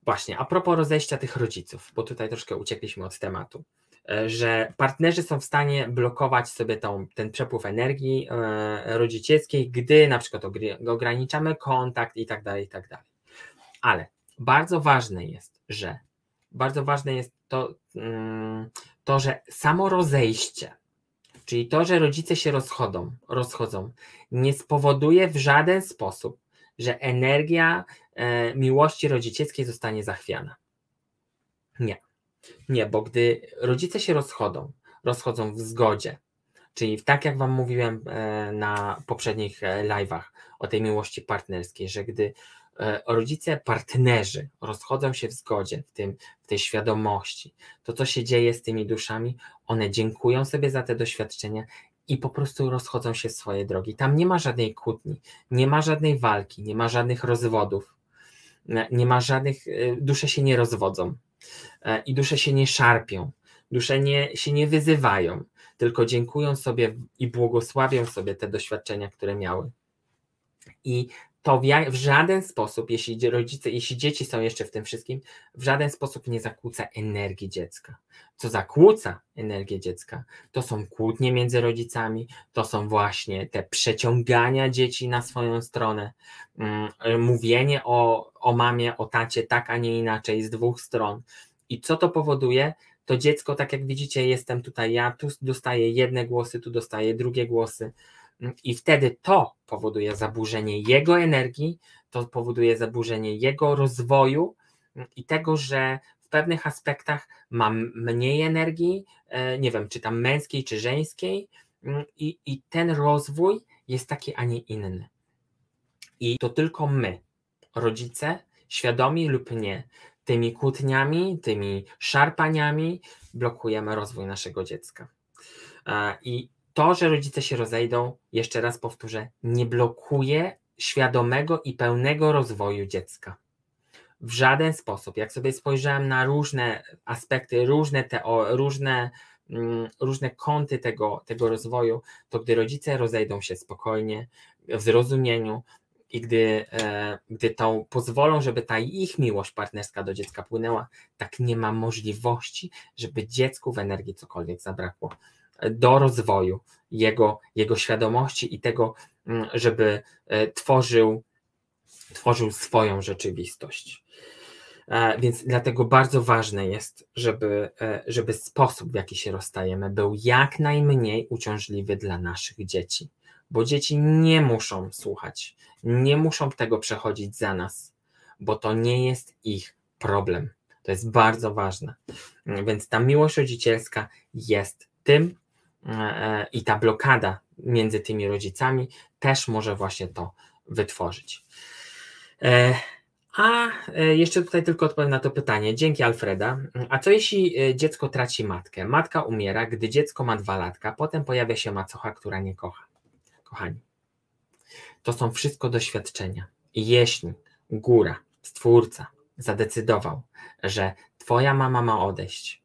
właśnie, a propos rozejścia tych rodziców, bo tutaj troszkę uciekliśmy od tematu. E, że partnerzy są w stanie blokować sobie tą, ten przepływ energii e, rodzicielskiej, gdy na przykład ograniczamy kontakt i tak dalej, i tak dalej. Ale bardzo ważne jest, że bardzo ważne jest to, mm, to, że samo rozejście, czyli to, że rodzice się rozchodzą, rozchodzą, nie spowoduje w żaden sposób, że energia e, miłości rodzicielskiej zostanie zachwiana. Nie. Nie, bo gdy rodzice się rozchodzą, rozchodzą w zgodzie, czyli tak jak Wam mówiłem e, na poprzednich e, live'ach o tej miłości partnerskiej, że gdy e, rodzice, partnerzy rozchodzą się w zgodzie, w, tym, w tej świadomości, to co się dzieje z tymi duszami, one dziękują sobie za te doświadczenia i po prostu rozchodzą się swoje drogi. Tam nie ma żadnej kłótni, nie ma żadnej walki, nie ma żadnych rozwodów, nie ma żadnych, dusze się nie rozwodzą. E, i dusze się nie szarpią, dusze nie, się nie wyzywają, tylko dziękują sobie i błogosławią sobie te doświadczenia, które miały. I to w, żaden sposób, jeśli rodzice, jeśli dzieci są jeszcze w tym wszystkim, w żaden sposób nie zakłóca energii dziecka. Co zakłóca energię dziecka, to są kłótnie między rodzicami, to są właśnie te przeciągania dzieci na swoją stronę, um, mówienie o, o mamie, o tacie tak, a nie inaczej z dwóch stron. I co to powoduje? To dziecko, tak jak widzicie, jestem tutaj ja, tu dostaję jedne głosy, tu dostaję drugie głosy i wtedy to powoduje zaburzenie jego energii, to powoduje zaburzenie jego rozwoju i tego, że w pewnych aspektach mam mniej energii, e, nie wiem, czy tam męskiej, czy żeńskiej, mm, i, i ten rozwój jest taki, a nie inny. I to tylko my, rodzice, świadomi lub nie, tymi kłótniami, tymi szarpaniami blokujemy rozwój naszego dziecka. E, I to, że rodzice się rozejdą, jeszcze raz powtórzę, nie blokuje świadomego i pełnego rozwoju dziecka. W żaden sposób. Jak sobie spojrzałem na różne aspekty, różne, teo, różne, mm, różne kąty tego, tego rozwoju, to gdy rodzice rozejdą się spokojnie, w zrozumieniu, i gdy, e, gdy tą pozwolą, żeby ta ich miłość partnerska do dziecka płynęła, tak nie ma możliwości, żeby dziecku w energii cokolwiek zabrakło do rozwoju jego, jego świadomości i tego, mm, żeby e, tworzył, tworzył swoją rzeczywistość. E, więc dlatego bardzo ważne jest, żeby, żeby sposób, w jaki się rozstajemy, był jak najmniej uciążliwy dla naszych dzieci, bo dzieci nie muszą słuchać, nie muszą tego przechodzić za nas, bo to nie jest ich problem. To jest bardzo ważne. Więc ta miłość rodzicielska jest tym, E, i ta blokada między tymi rodzicami też może właśnie to wytworzyć. E, a e, jeszcze tutaj tylko odpowiem na to pytanie. Dzięki Alfreda. A co jeśli dziecko traci matkę? Matka umiera, gdy dziecko ma dwa latka, potem pojawia się macocha, która nie kocha. Kochani, to są wszystko doświadczenia. I jeśli góra, stwórca zadecydował, że twoja mama ma odejść,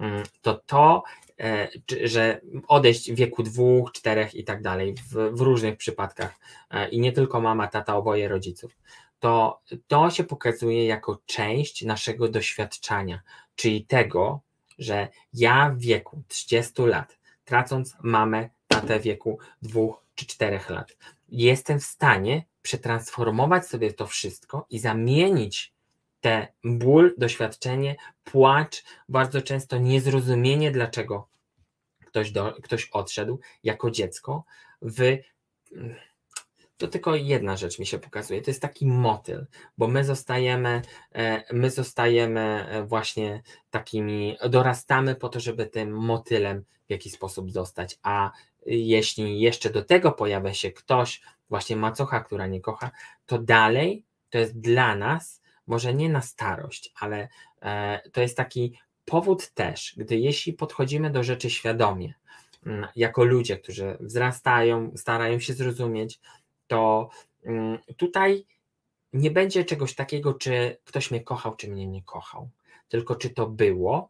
mm, to to E, że odejść w wieku dwóch, czterech i tak dalej, w, w różnych przypadkach, e, i nie tylko mama, tata, oboje rodziców, to to się pokazuje jako część naszego doświadczenia, czyli tego, że ja w wieku 30 lat, tracąc mamę, tatę w wieku dwóch czy czterech lat, jestem w stanie przetransformować sobie to wszystko i zamienić te ból, doświadczenie, płacz, bardzo często niezrozumienie, dlaczego ktoś, do, ktoś odszedł jako dziecko, w. To tylko jedna rzecz mi się pokazuje. To jest taki motyl, bo my zostajemy, e, my zostajemy e, właśnie takimi, dorastamy po to, żeby tym motylem w jakiś sposób zostać. A jeśli jeszcze do tego pojawia się ktoś, właśnie macocha, która nie kocha, to dalej to jest dla nas, może nie na starość, ale e, to jest taki powód też, gdy jeśli podchodzimy do rzeczy świadomie, mm, jako ludzie, którzy wzrastają, starają się zrozumieć, to mm, tutaj nie będzie czegoś takiego, czy ktoś mnie kochał, czy mnie nie kochał, tylko czy to było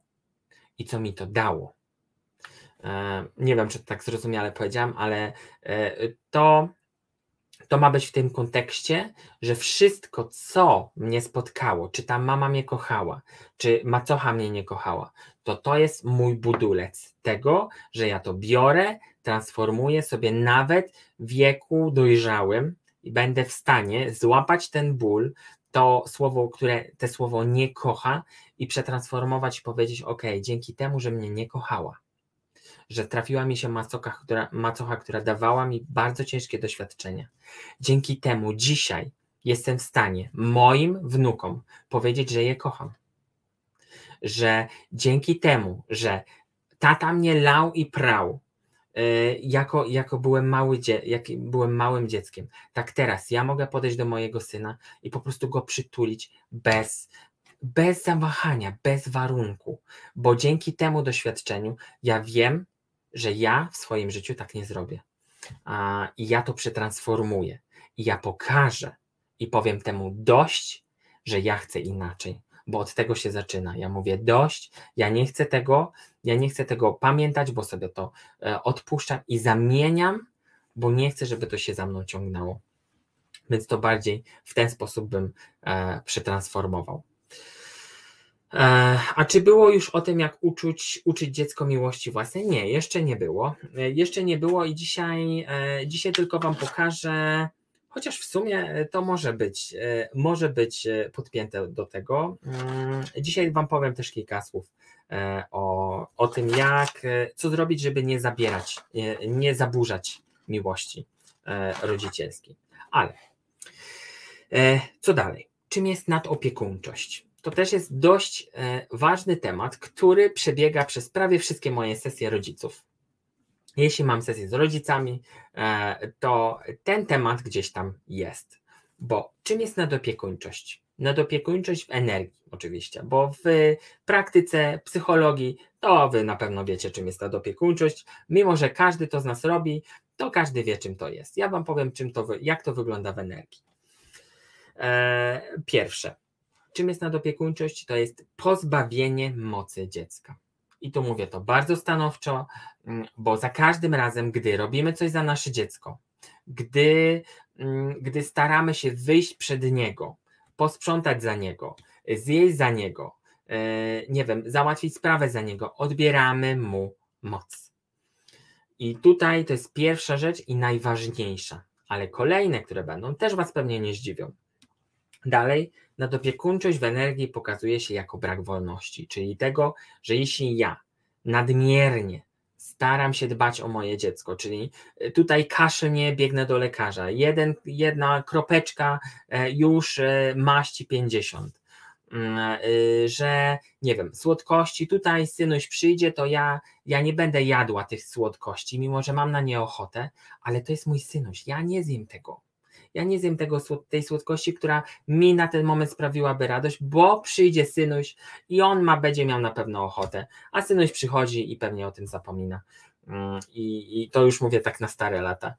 i co mi to dało. E, nie wiem, czy tak zrozumiale powiedziałam, ale e, to, to ma być w tym kontekście, że wszystko, co mnie spotkało, czy ta mama mnie kochała, czy macocha mnie nie kochała, to to jest mój budulec tego, że ja to biorę, transformuję sobie nawet w wieku dojrzałym i będę w stanie złapać ten ból, to słowo, które te słowo nie kocha i przetransformować i powiedzieć, ok, dzięki temu, że mnie nie kochała, że trafiła mi się macocha która, macocha, która dawała mi bardzo ciężkie doświadczenia. Dzięki temu dzisiaj jestem w stanie moim wnukom powiedzieć, że je kocham. Że dzięki temu, że tata mnie lał i prał, yy, jako, jako byłem, mały jak byłem małym dzieckiem, tak teraz ja mogę podejść do mojego syna i po prostu go przytulić bez, bez zawahania, bez warunku, bo dzięki temu doświadczeniu ja wiem, że ja w swoim życiu tak nie zrobię. A, I ja to przetransformuję. I ja pokażę i powiem temu dość, że ja chcę inaczej, bo od tego się zaczyna. Ja mówię dość, ja nie chcę tego, ja nie chcę tego pamiętać, bo sobie to e, odpuszczam i zamieniam, bo nie chcę, żeby to się za mną ciągnęło. Więc to bardziej w ten sposób bym e, przetransformował. E, a czy było już o tym, jak uczyć, uczyć dziecko miłości własnej? Nie, jeszcze nie było. E, jeszcze nie było i dzisiaj, e, dzisiaj tylko Wam pokażę, chociaż w sumie to może być, może być podpięte do tego. Mm, dzisiaj Wam powiem też kilka słów o, o tym, jak, co zrobić, żeby nie zabierać, nie zaburzać miłości rodzicielskiej. Ale co dalej? Czym jest nadopiekuńczość? To też jest dość e, ważny temat, który przebiega przez prawie wszystkie moje sesje rodziców. Jeśli mam sesję z rodzicami, e, to ten temat gdzieś tam jest. Bo czym jest nadopiekuńczość? Nadopiekuńczość w energii, oczywiście, bo w praktyce psychologii to wy na pewno wiecie, czym jest nadopiekuńczość. Mimo, że każdy to z nas robi, to każdy wie, czym to jest. Ja Wam powiem, czym to, jak to wygląda w energii. E, pierwsze, czym jest nadopiekuńczość? To jest pozbawienie mocy dziecka. I tu mówię to bardzo stanowczo, mm, bo za każdym razem, gdy robimy coś za nasze dziecko, gdy, mm, gdy staramy się wyjść przed niego, posprzątać za niego, zjeść za niego, e, nie wiem, załatwić sprawę za niego, odbieramy mu moc. I tutaj to jest pierwsza rzecz i najważniejsza, ale kolejne, które będą, też Was pewnie nie zdziwią. Dalej, nadopiekuńczość w energii pokazuje się jako brak wolności, czyli tego, że jeśli ja nadmiernie staram się dbać o moje dziecko, czyli e, tutaj nie biegnę do lekarza, jeden, jedna kropeczka e, już e, maści 50, mm, że nie wiem, słodkości, tutaj synuś przyjdzie, to ja, ja nie będę jadła tych słodkości, mimo że mam na nie ochotę, ale to jest mój synuś, ja nie zjem tego ja nie zjem tego, tej słodkości, która mi na ten moment sprawiłaby radość, bo przyjdzie synuś i on ma, będzie miał na pewno ochotę, a synuś przychodzi i pewnie o tym zapomina. Mm, I, I to już mówię tak na stare lata,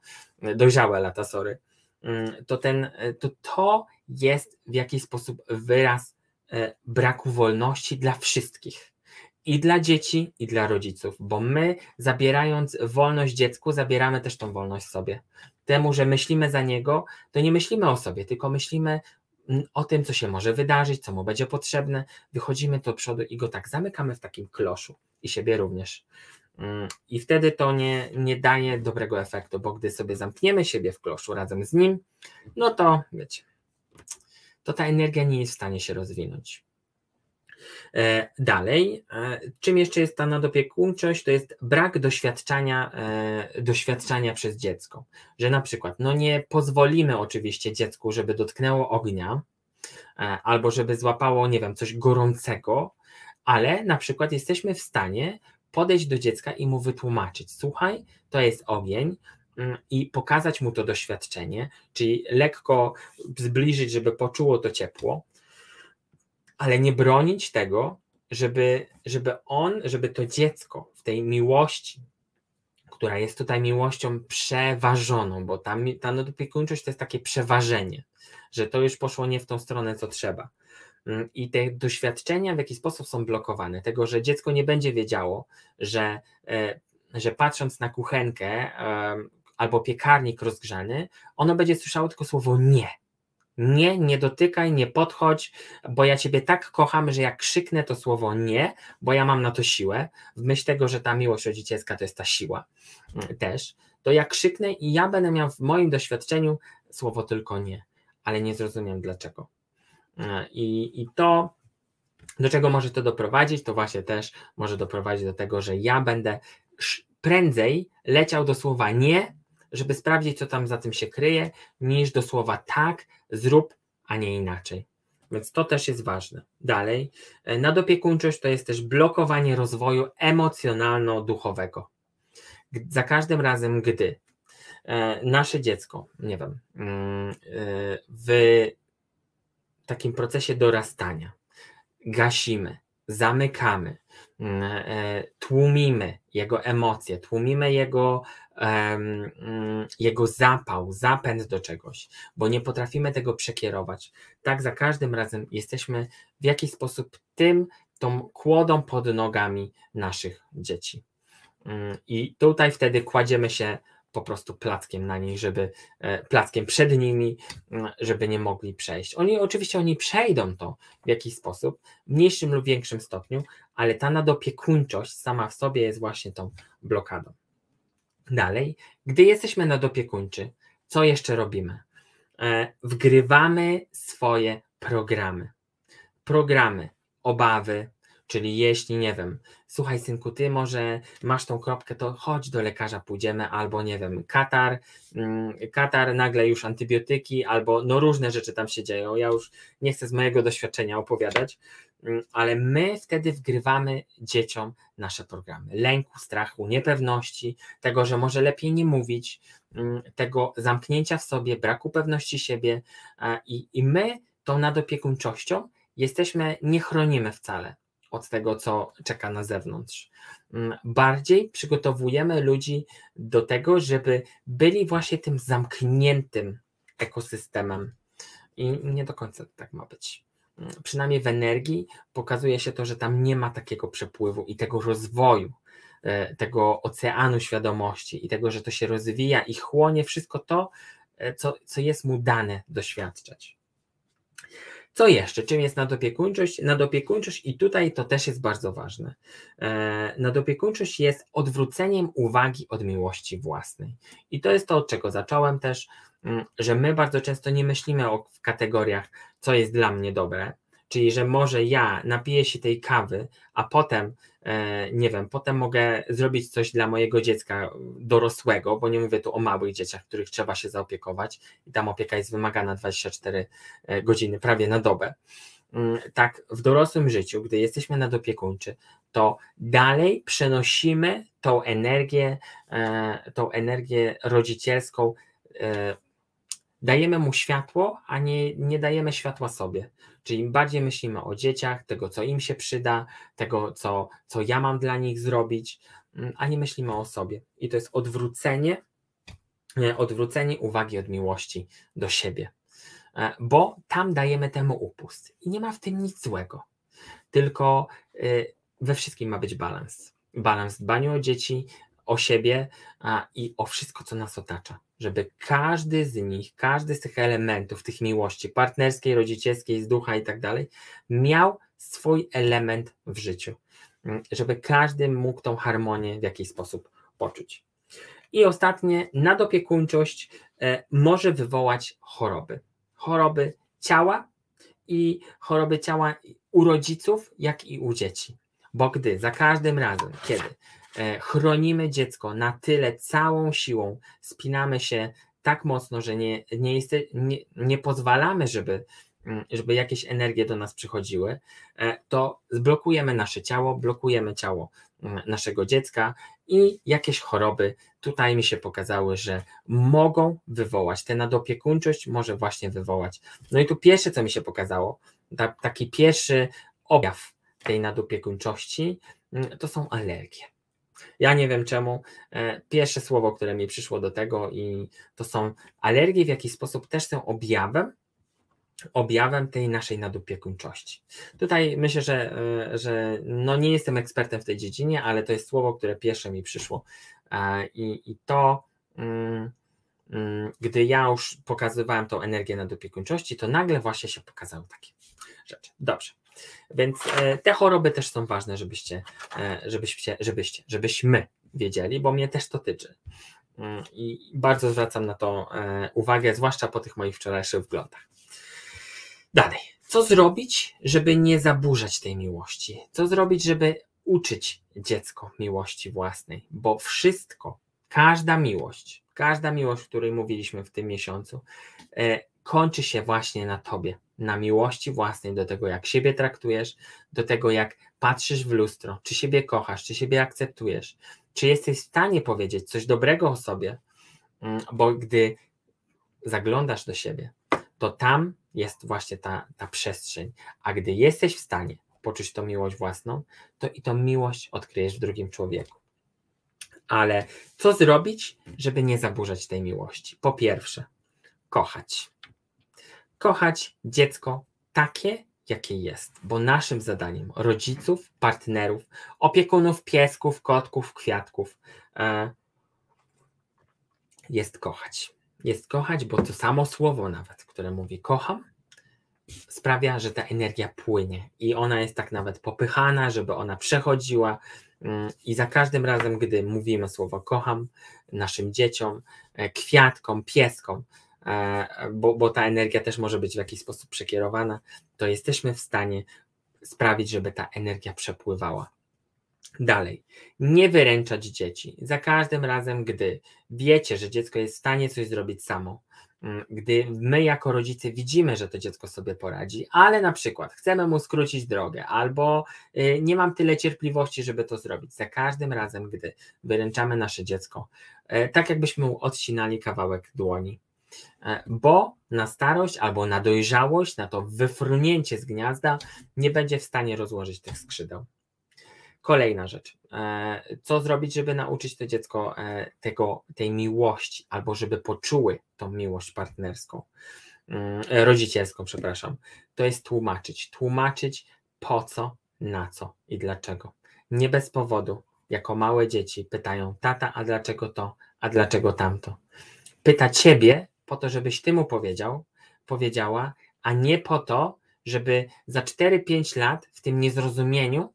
dojrzałe lata, sorry. Mm, to, ten, to to jest w jakiś sposób wyraz e, braku wolności dla wszystkich i dla dzieci, i dla rodziców, bo my zabierając wolność dziecku, zabieramy też tą wolność sobie. Temu, że myślimy za niego, to nie myślimy o sobie, tylko myślimy mm, o tym, co się może wydarzyć, co mu będzie potrzebne. Wychodzimy do przodu i go tak zamykamy w takim kloszu i siebie również. Mm, I wtedy to nie, nie daje dobrego efektu, bo gdy sobie zamkniemy siebie w kloszu razem z nim, no to wiecie, to ta energia nie jest w stanie się rozwinąć. E, dalej, e, czym jeszcze jest ta nadopiekuńczość? To jest brak doświadczania, e, doświadczania przez dziecko. Że na przykład, no nie pozwolimy oczywiście dziecku, żeby dotknęło ognia, albo żeby złapało, nie wiem, coś gorącego, ale na przykład jesteśmy w stanie podejść do dziecka i mu wytłumaczyć: Słuchaj, to jest ogień, mm, i pokazać mu to doświadczenie, czyli lekko zbliżyć, żeby poczuło to ciepło, ale nie bronić tego, żeby, żeby on, żeby to dziecko w tej miłości, która jest tutaj miłością przeważoną, bo ta, ta nadopiekuńczość to jest takie przeważenie, że to już poszło nie w tą stronę, co trzeba. Mm, I te doświadczenia w jakiś sposób są blokowane, tego, że dziecko nie będzie wiedziało, że, e, że patrząc na kuchenkę albo piekarnik rozgrzany, ono będzie słyszało tylko słowo nie. Nie, nie dotykaj, nie podchodź, bo ja ciebie tak kocham, że jak krzyknę to słowo nie, bo ja mam na to siłę, w myśl tego, że ta miłość rodzicielska to jest ta siła mm, też, to jak krzyknę i ja będę miał w moim doświadczeniu słowo tylko nie, ale nie zrozumiem dlaczego. E, I, I to, do czego może to doprowadzić, to właśnie też może doprowadzić do tego, że ja będę prędzej leciał do słowa nie, żeby sprawdzić, co tam za tym się kryje, niż do słowa tak, zrób, a nie inaczej. Więc to też jest ważne. Dalej, e, nadopiekuńczość to jest też blokowanie rozwoju emocjonalno-duchowego. Za każdym razem, gdy e, nasze dziecko, nie wiem, mm, w takim procesie dorastania gasimy, zamykamy, mm, e, tłumimy jego emocje, tłumimy jego, jego zapał, zapęd do czegoś, bo nie potrafimy tego przekierować. Tak za każdym razem jesteśmy w jakiś sposób tym, tą kłodą pod nogami naszych dzieci. Mm, I tutaj wtedy kładziemy się po prostu plackiem na nich, żeby e, plackiem przed nimi, mm, żeby nie mogli przejść. Oni oczywiście oni przejdą to w jakiś sposób, w mniejszym lub większym stopniu, ale ta nadopiekuńczość sama w sobie jest właśnie tą blokadą. Dalej, gdy jesteśmy nadopiekuńczy, co jeszcze robimy? E, wgrywamy swoje programy. Programy, obawy, Czyli jeśli, nie wiem, słuchaj synku, ty może masz tą kropkę, to chodź do lekarza, pójdziemy, albo nie wiem, katar, mm, katar, nagle już antybiotyki, albo no różne rzeczy tam się dzieją. Ja już nie chcę z mojego doświadczenia opowiadać, ale my wtedy wgrywamy dzieciom nasze programy. Lęku, strachu, niepewności, tego, że może lepiej nie mówić, mm, tego zamknięcia w sobie, braku pewności siebie i, i my tą nadopiekuńczością jesteśmy, nie chronimy wcale od tego, co czeka na zewnątrz. Mm, bardziej przygotowujemy ludzi do tego, żeby byli właśnie tym zamkniętym ekosystemem. I nie do końca tak ma być. Przynajmniej w energii pokazuje się to, że tam nie ma takiego przepływu i tego rozwoju, e, tego oceanu świadomości i tego, że to się rozwija i chłonie wszystko to, e, co, co jest mu dane doświadczać. Co jeszcze? Czym jest nadopiekuńczość? Nadopiekuńczość, i tutaj to też jest bardzo ważne. E, nadopiekuńczość jest odwróceniem uwagi od miłości własnej. I to jest to, od czego zacząłem też, że my bardzo często nie myślimy o, w kategoriach, co jest dla mnie dobre, czyli że może ja napiję się tej kawy, a potem, e, nie wiem, potem mogę zrobić coś dla mojego dziecka dorosłego, bo nie mówię tu o małych dzieciach, których trzeba się zaopiekować i tam opieka jest wymagana 24 e, godziny, prawie na dobę. Mm, tak, w dorosłym życiu, gdy jesteśmy nadopiekuńczy, to dalej przenosimy tą energię, e, tą energię rodzicielską, dajemy mu światło, a nie, nie dajemy światła sobie. Czyli im bardziej myślimy o dzieciach, tego, co im się przyda, tego, co, co ja mam dla nich zrobić, mm, a nie myślimy o sobie. I to jest odwrócenie, e, odwrócenie uwagi od miłości do siebie. E, bo tam dajemy temu upust. I nie ma w tym nic złego. Tylko e, we wszystkim ma być balans. Balans w dbaniu o dzieci, o siebie i o wszystko, co nas otacza żeby każdy z nich, każdy z tych elementów, tych miłości partnerskiej, rodzicielskiej, z ducha i tak dalej, miał swój element w życiu, mm, żeby każdy mógł tą harmonię w jakiś sposób poczuć. I ostatnie, nadopiekuńczość e, może wywołać choroby. Choroby ciała i choroby ciała u rodziców, jak i u dzieci. Bo gdy za każdym razem, kiedy chronimy dziecko na tyle całą siłą, spinamy się tak mocno, że nie, nie, jest, nie, nie pozwalamy, żeby, mm, żeby jakieś energie do nas przychodziły, e, to zblokujemy nasze ciało, blokujemy ciało mm, naszego dziecka i jakieś choroby tutaj mi się pokazały, że mogą wywołać. Tę nadopiekuńczość może właśnie wywołać. No i tu pierwsze, co mi się pokazało, ta, taki pierwszy objaw tej nadopiekuńczości, mm, to są alergie Ja nie wiem czemu. E, pierwsze słowo, które mi przyszło do tego, i to są alergie, w jakiś sposób też są objawem, objawem tej naszej nadopiekuńczości. Tutaj myślę, że, e, że no nie jestem ekspertem w tej dziedzinie, ale to jest słowo, które pierwsze mi przyszło. E, I, i to, mm, mm, gdy ja już pokazywałem tą energię nadopiekuńczości, to nagle właśnie się pokazały takie rzeczy. Dobrze. Więc e, te choroby też są ważne, żebyście, żebyście, żebyście, żebyśmy wiedzieli, bo mnie też to tyczy. Mm, I bardzo zwracam na to uwagę, zwłaszcza po tych moich wczorajszych wglądach. Dalej. Co zrobić, żeby nie zaburzać tej miłości? Co zrobić, żeby uczyć dziecko miłości własnej? Bo wszystko, każda miłość, każda miłość, o której mówiliśmy w tym miesiącu, e, kończy się właśnie na tobie, na miłości własnej, do tego, jak siebie traktujesz, do tego, jak patrzysz w lustro, czy siebie kochasz, czy siebie akceptujesz, czy jesteś w stanie powiedzieć coś dobrego o sobie, mm, bo gdy zaglądasz do siebie, to tam jest właśnie ta, ta przestrzeń. A gdy jesteś w stanie poczuć tą miłość własną, to i tą miłość odkryjesz w drugim człowieku. Ale co zrobić, żeby nie zaburzać tej miłości? Po pierwsze, kochać. Kochać dziecko takie, jakie jest, bo naszym zadaniem rodziców, partnerów, opiekunów piesków, kotków, kwiatków e, jest kochać jest kochać, bo to samo słowo nawet, które mówi kocham, sprawia, że ta energia płynie i ona jest tak nawet popychana, żeby ona przechodziła. Mm, I za każdym razem, gdy mówimy słowo kocham naszym dzieciom, e, kwiatkom, pieskom, bo, bo ta energia też może być w jakiś sposób przekierowana, to jesteśmy w stanie sprawić, żeby ta energia przepływała. Dalej, nie wyręczać dzieci. Za każdym razem, gdy wiecie, że dziecko jest w stanie coś zrobić samo, mm, gdy my jako rodzice widzimy, że to dziecko sobie poradzi, ale na przykład chcemy mu skrócić drogę, albo y, nie mam tyle cierpliwości, żeby to zrobić. Za każdym razem, gdy wyręczamy nasze dziecko, y, tak jakbyśmy mu odcinali kawałek dłoni, bo na starość albo na dojrzałość, na to wyfrunięcie z gniazda nie będzie w stanie rozłożyć tych skrzydeł. Kolejna rzecz. E, co zrobić, żeby nauczyć to dziecko e, tego, tej miłości, albo żeby poczuły tą miłość partnerską, mm, e, rodzicielską, przepraszam. To jest tłumaczyć. Tłumaczyć po co, na co i dlaczego. Nie bez powodu, jako małe dzieci pytają tata, a dlaczego to, a dlaczego tamto. Pyta ciebie po to, żebyś ty mu powiedział, powiedziała, a nie po to, żeby za 4-5 lat w tym niezrozumieniu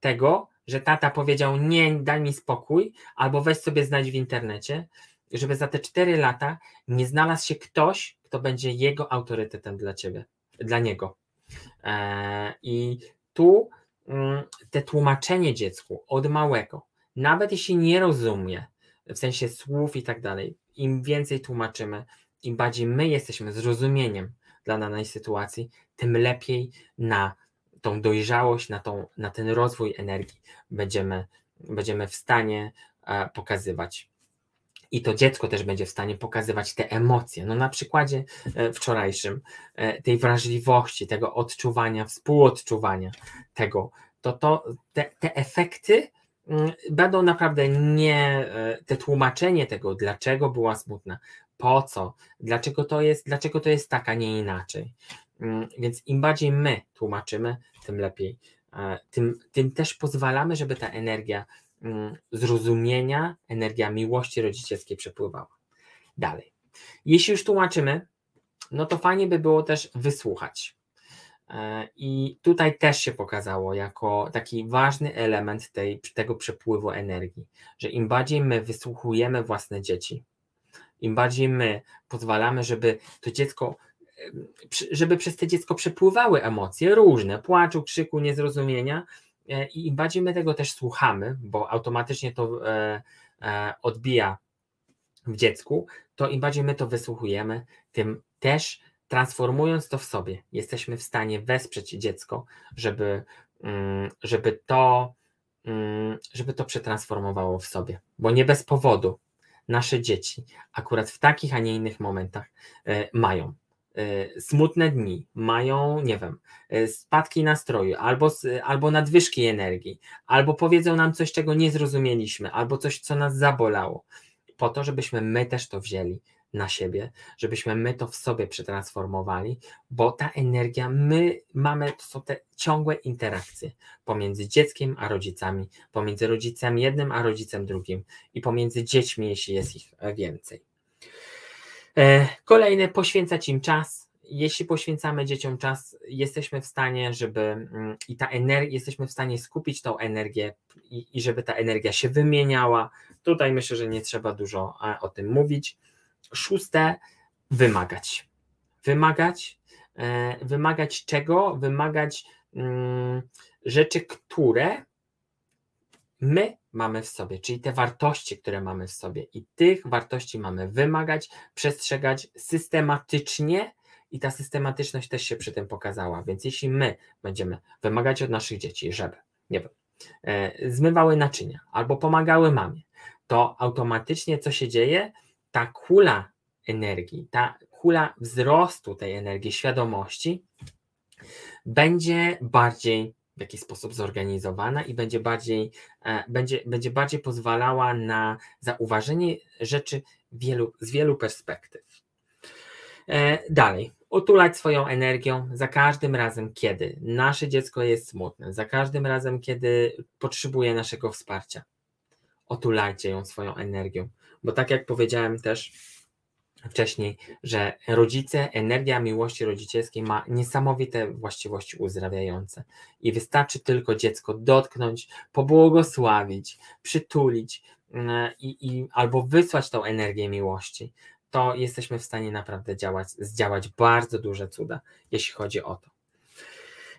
tego, że tata powiedział nie, daj mi spokój, albo weź sobie znać w internecie, żeby za te 4 lata nie znalazł się ktoś, kto będzie jego autorytetem dla ciebie, dla niego. Eee, I tu mm, te tłumaczenie dziecku od małego, nawet jeśli nie rozumie, w sensie słów i tak dalej, im więcej tłumaczymy, im bardziej my jesteśmy zrozumieniem dla danej sytuacji, tym lepiej na tą dojrzałość, na, tą, na ten rozwój energii będziemy, będziemy w stanie e, pokazywać. I to dziecko też będzie w stanie pokazywać te emocje. No na przykładzie e, wczorajszym, e, tej wrażliwości, tego odczuwania, współodczuwania tego, to, to te, te efekty będą naprawdę nie, te tłumaczenie tego, dlaczego była smutna, po co, dlaczego to jest, dlaczego to jest tak, a nie inaczej. Mm, więc im bardziej my tłumaczymy, tym lepiej. E, tym, tym też pozwalamy, żeby ta energia mm, zrozumienia, energia miłości rodzicielskiej przepływała. Dalej. Jeśli już tłumaczymy, no to fajnie by było też wysłuchać. E, I tutaj też się pokazało jako taki ważny element tej, tego przepływu energii, że im bardziej my wysłuchujemy własne dzieci, im bardziej my pozwalamy, żeby to dziecko żeby przez te dziecko przepływały emocje różne, płaczu, krzyku, niezrozumienia e, i im bardziej my tego też słuchamy, bo automatycznie to e, odbija w dziecku, to im bardziej my to wysłuchujemy, tym też transformując to w sobie, jesteśmy w stanie wesprzeć dziecko, żeby, mm, żeby to mm, żeby to przetransformowało w sobie, bo nie bez powodu nasze dzieci akurat w takich, a nie innych momentach mają y, smutne dni, mają, nie wiem, y, spadki nastroju, albo, albo nadwyżki energii, albo powiedzą nam coś, czego nie zrozumieliśmy, albo coś, co nas zabolało, po to, żebyśmy my też to wzięli na siebie, żebyśmy my to w sobie przetransformowali, bo ta energia, my mamy, to są te ciągłe interakcje pomiędzy dzieckiem a rodzicami, pomiędzy rodzicem jednym a rodzicem drugim i pomiędzy dziećmi, jeśli jest ich więcej. E, kolejne, poświęcać im czas. Jeśli poświęcamy dzieciom czas, jesteśmy w stanie, żeby mm, i ta energia, jesteśmy w stanie skupić tą energię i, i żeby ta energia się wymieniała. Tutaj myślę, że nie trzeba dużo e, o tym mówić. Szóste, wymagać. Wymagać. E, wymagać czego? Wymagać mm, rzeczy, które my mamy w sobie, czyli te wartości, które mamy w sobie, i tych wartości mamy wymagać, przestrzegać systematycznie, i ta systematyczność też się przy tym pokazała. Więc jeśli my będziemy wymagać od naszych dzieci, żeby, nie wiem, e, zmywały naczynia albo pomagały mamie, to automatycznie co się dzieje? Ta kula energii, ta kula wzrostu tej energii, świadomości będzie bardziej w jakiś sposób zorganizowana i będzie bardziej, e, będzie, będzie bardziej pozwalała na zauważenie rzeczy wielu, z wielu perspektyw. E, dalej, otulać swoją energią za każdym razem, kiedy nasze dziecko jest smutne, za każdym razem, kiedy potrzebuje naszego wsparcia. Otulajcie ją swoją energią, bo tak jak powiedziałem też, wcześniej, że rodzice, energia miłości rodzicielskiej ma niesamowite właściwości uzdrawiające i wystarczy tylko dziecko dotknąć, pobłogosławić, przytulić mm, i, i albo wysłać tą energię miłości, to jesteśmy w stanie naprawdę działać, zdziałać bardzo duże cuda, jeśli chodzi o to.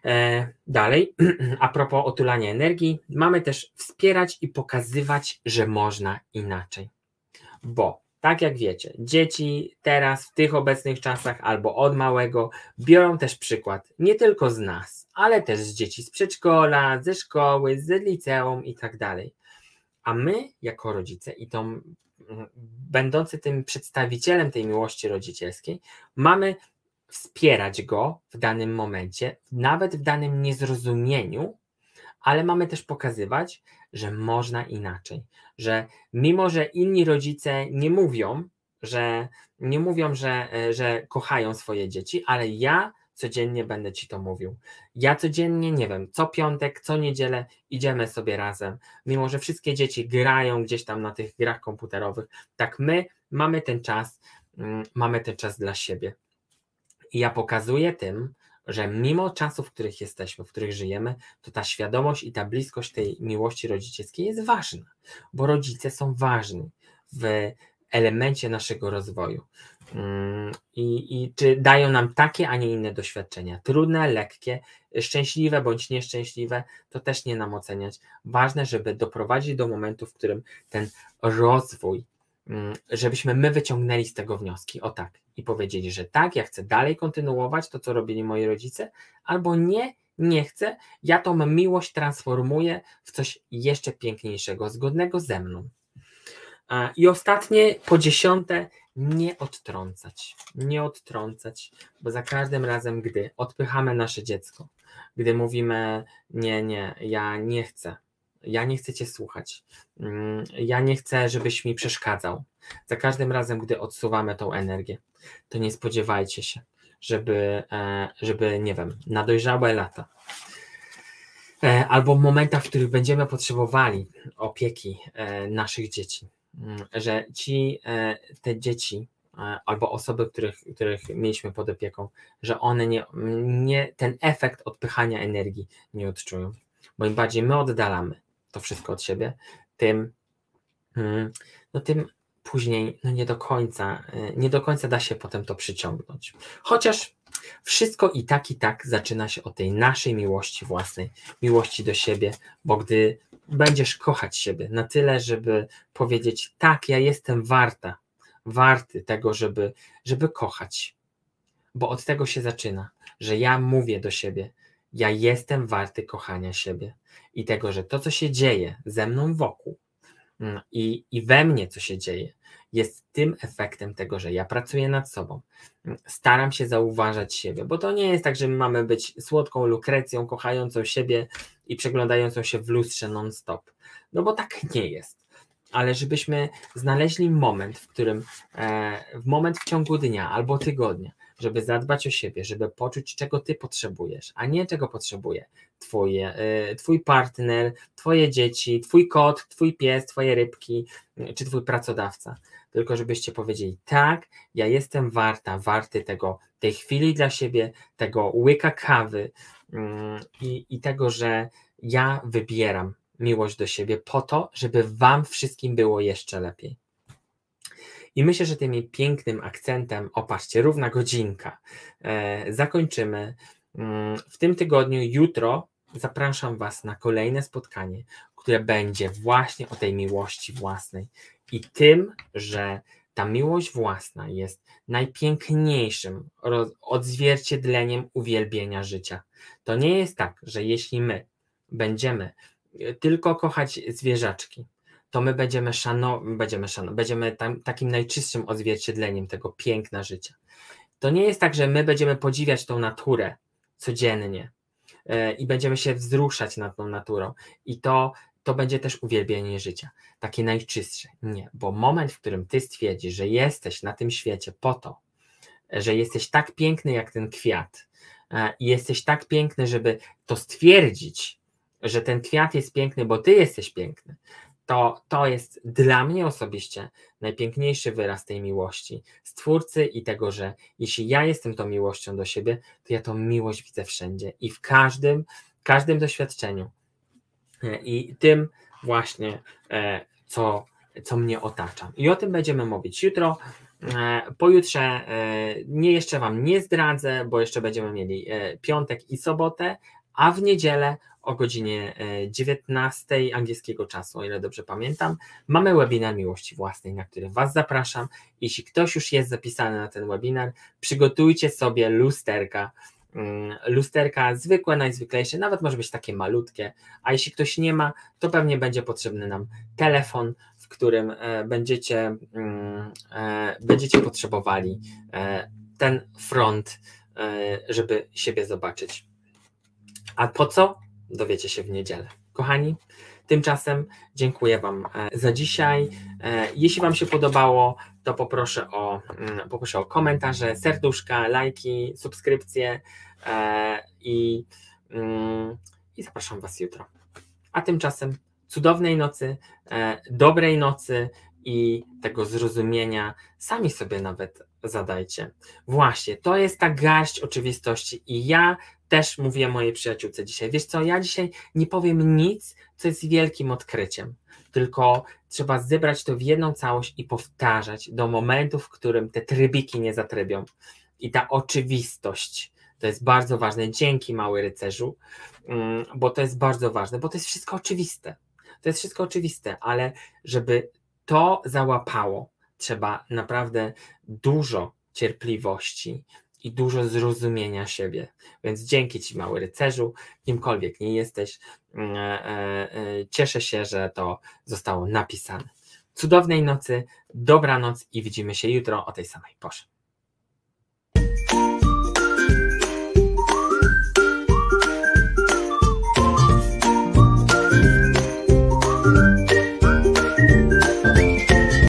E, dalej, a propos otulania energii, mamy też wspierać i pokazywać, że można inaczej. Bo tak jak wiecie, dzieci teraz w tych obecnych czasach albo od małego biorą też przykład nie tylko z nas, ale też z dzieci z przedszkola, ze szkoły, z liceum i tak dalej. A my, jako rodzice, i to mm, będący tym przedstawicielem tej miłości rodzicielskiej, mamy wspierać go w danym momencie, nawet w danym niezrozumieniu, ale mamy też pokazywać, że można inaczej, że mimo, że inni rodzice nie mówią, że nie mówią, że, e, że kochają swoje dzieci, ale ja codziennie będę ci to mówił. Ja codziennie, nie wiem, co piątek, co niedzielę idziemy sobie razem. Mimo, że wszystkie dzieci grają gdzieś tam na tych grach komputerowych, tak my mamy ten czas, mm, mamy ten czas dla siebie. I ja pokazuję tym, że mimo czasów, w których jesteśmy, w których żyjemy, to ta świadomość i ta bliskość tej miłości rodzicielskiej jest ważna, bo rodzice są ważni w elemencie naszego rozwoju. Mm, I, I czy dają nam takie, a nie inne doświadczenia, trudne, lekkie, szczęśliwe bądź nieszczęśliwe, to też nie nam oceniać. Ważne, żeby doprowadzić do momentu, w którym ten rozwój, żebyśmy my wyciągnęli z tego wnioski. O tak, i powiedzieli, że tak, ja chcę dalej kontynuować to, co robili moi rodzice, albo nie, nie chcę, ja tą miłość transformuję w coś jeszcze piękniejszego, zgodnego ze mną. I ostatnie, po dziesiąte, nie odtrącać. Nie odtrącać, bo za każdym razem, gdy odpychamy nasze dziecko, gdy mówimy, nie, nie, ja nie chcę, ja nie chcę cię słuchać, mm, ja nie chcę, żebyś mi przeszkadzał. Za każdym razem, gdy odsuwamy tą energię, to nie spodziewajcie się, żeby, e, żeby nie wiem, na dojrzałe lata e, albo w momentach, w których będziemy potrzebowali opieki e, naszych dzieci, mm, że ci, te dzieci albo osoby, których, których mieliśmy pod opieką, że one nie, nie, ten efekt odpychania energii nie odczują. Bo im bardziej my oddalamy to wszystko od siebie, tym, mm, no tym później no nie do końca, e, nie do końca da się potem to przyciągnąć. Chociaż wszystko i tak i tak zaczyna się od tej naszej miłości własnej, miłości do siebie, bo gdy będziesz kochać siebie na tyle, żeby powiedzieć tak, ja jestem warta, warty tego, żeby, żeby kochać. Bo od tego się zaczyna, że ja mówię do siebie, ja jestem warty kochania siebie i tego, że to, co się dzieje ze mną wokół, mm, i, i we mnie, co się dzieje, jest tym efektem tego, że ja pracuję nad sobą, mm, staram się zauważać siebie, bo to nie jest tak, że my mamy być słodką lukrecją, kochającą siebie i przeglądającą się w lustrze non-stop. No bo tak nie jest. Ale żebyśmy znaleźli moment, w którym, e, w moment w ciągu dnia albo tygodnia, żeby zadbać o siebie, żeby poczuć, czego ty potrzebujesz, a nie czego potrzebuje twoje, e, twój partner, twoje dzieci, twój kot, twój pies, twoje rybki, czy twój pracodawca. Tylko żebyście powiedzieli, tak, ja jestem warta, warty tego, tej chwili dla siebie, tego łyka kawy mm, i, i tego, że ja wybieram miłość do siebie po to, żeby Wam wszystkim było jeszcze lepiej. I myślę, że tym pięknym akcentem, opatrzcie, równa godzinka, e, zakończymy. Mm, w tym tygodniu, jutro, zapraszam Was na kolejne spotkanie, które będzie właśnie o tej miłości własnej i tym, że ta miłość własna jest najpiękniejszym odzwierciedleniem uwielbienia życia. To nie jest tak, że jeśli my będziemy e, tylko kochać zwierzaczki, to my będziemy szanować, będziemy, szanować, będziemy tam, takim najczystszym odzwierciedleniem tego piękna życia. To nie jest tak, że my będziemy podziwiać tą naturę codziennie e, i będziemy się wzruszać nad tą naturą i to, to będzie też uwielbienie życia, takie najczystsze. Nie, bo moment, w którym ty stwierdzisz, że jesteś na tym świecie po to, że jesteś tak piękny jak ten kwiat, E, i jesteś tak piękny, żeby to stwierdzić, że ten kwiat jest piękny, bo ty jesteś piękny, to, to jest dla mnie osobiście najpiękniejszy wyraz tej miłości Stwórcy i tego, że jeśli ja jestem tą miłością do siebie, to ja tą miłość widzę wszędzie i w każdym, każdym doświadczeniu. E, I tym właśnie, e, co, co mnie otacza. I o tym będziemy mówić jutro. E, pojutrze nie jeszcze Wam nie zdradzę, bo jeszcze będziemy mieli piątek i sobotę, a w niedzielę o godzinie 19 angielskiego czasu, o ile dobrze pamiętam, mamy webinar miłości własnej, na który Was zapraszam. Jeśli ktoś już jest zapisany na ten webinar, przygotujcie sobie lusterka. Mm, lusterka zwykłe, najzwyklejsze, nawet może być takie malutkie, a jeśli ktoś nie ma, to pewnie będzie potrzebny nam telefon, w którym e, będziecie, mm, e, będziecie potrzebowali e, ten front, żeby siebie zobaczyć. A po co? Dowiecie się w niedzielę. Kochani, tymczasem dziękuję Wam za dzisiaj. Jeśli Wam się podobało, to poproszę o, mm, poproszę o komentarze, serduszka, lajki, subskrypcje i, mm, i zapraszam Was jutro. A tymczasem cudownej nocy, e, dobrej nocy i tego zrozumienia sami sobie nawet zadajcie. Właśnie, to jest ta garść oczywistości i ja też mówię mojej przyjaciółce dzisiaj, wiesz co, ja dzisiaj nie powiem nic, co jest wielkim odkryciem, tylko trzeba zebrać to w jedną całość i powtarzać do momentu, w którym te trybiki nie zatrybią. I ta oczywistość, to jest bardzo ważne. Dzięki, mały rycerzu, mm, bo to jest bardzo ważne, bo to jest wszystko oczywiste. To jest wszystko oczywiste, ale żeby to załapało, trzeba naprawdę dużo cierpliwości i dużo zrozumienia siebie. Więc dzięki Ci, mały rycerzu, kimkolwiek nie jesteś, mm, e, e, e, cieszę się, że to zostało napisane. Cudownej nocy, dobranoc i widzimy się jutro o tej samej porze.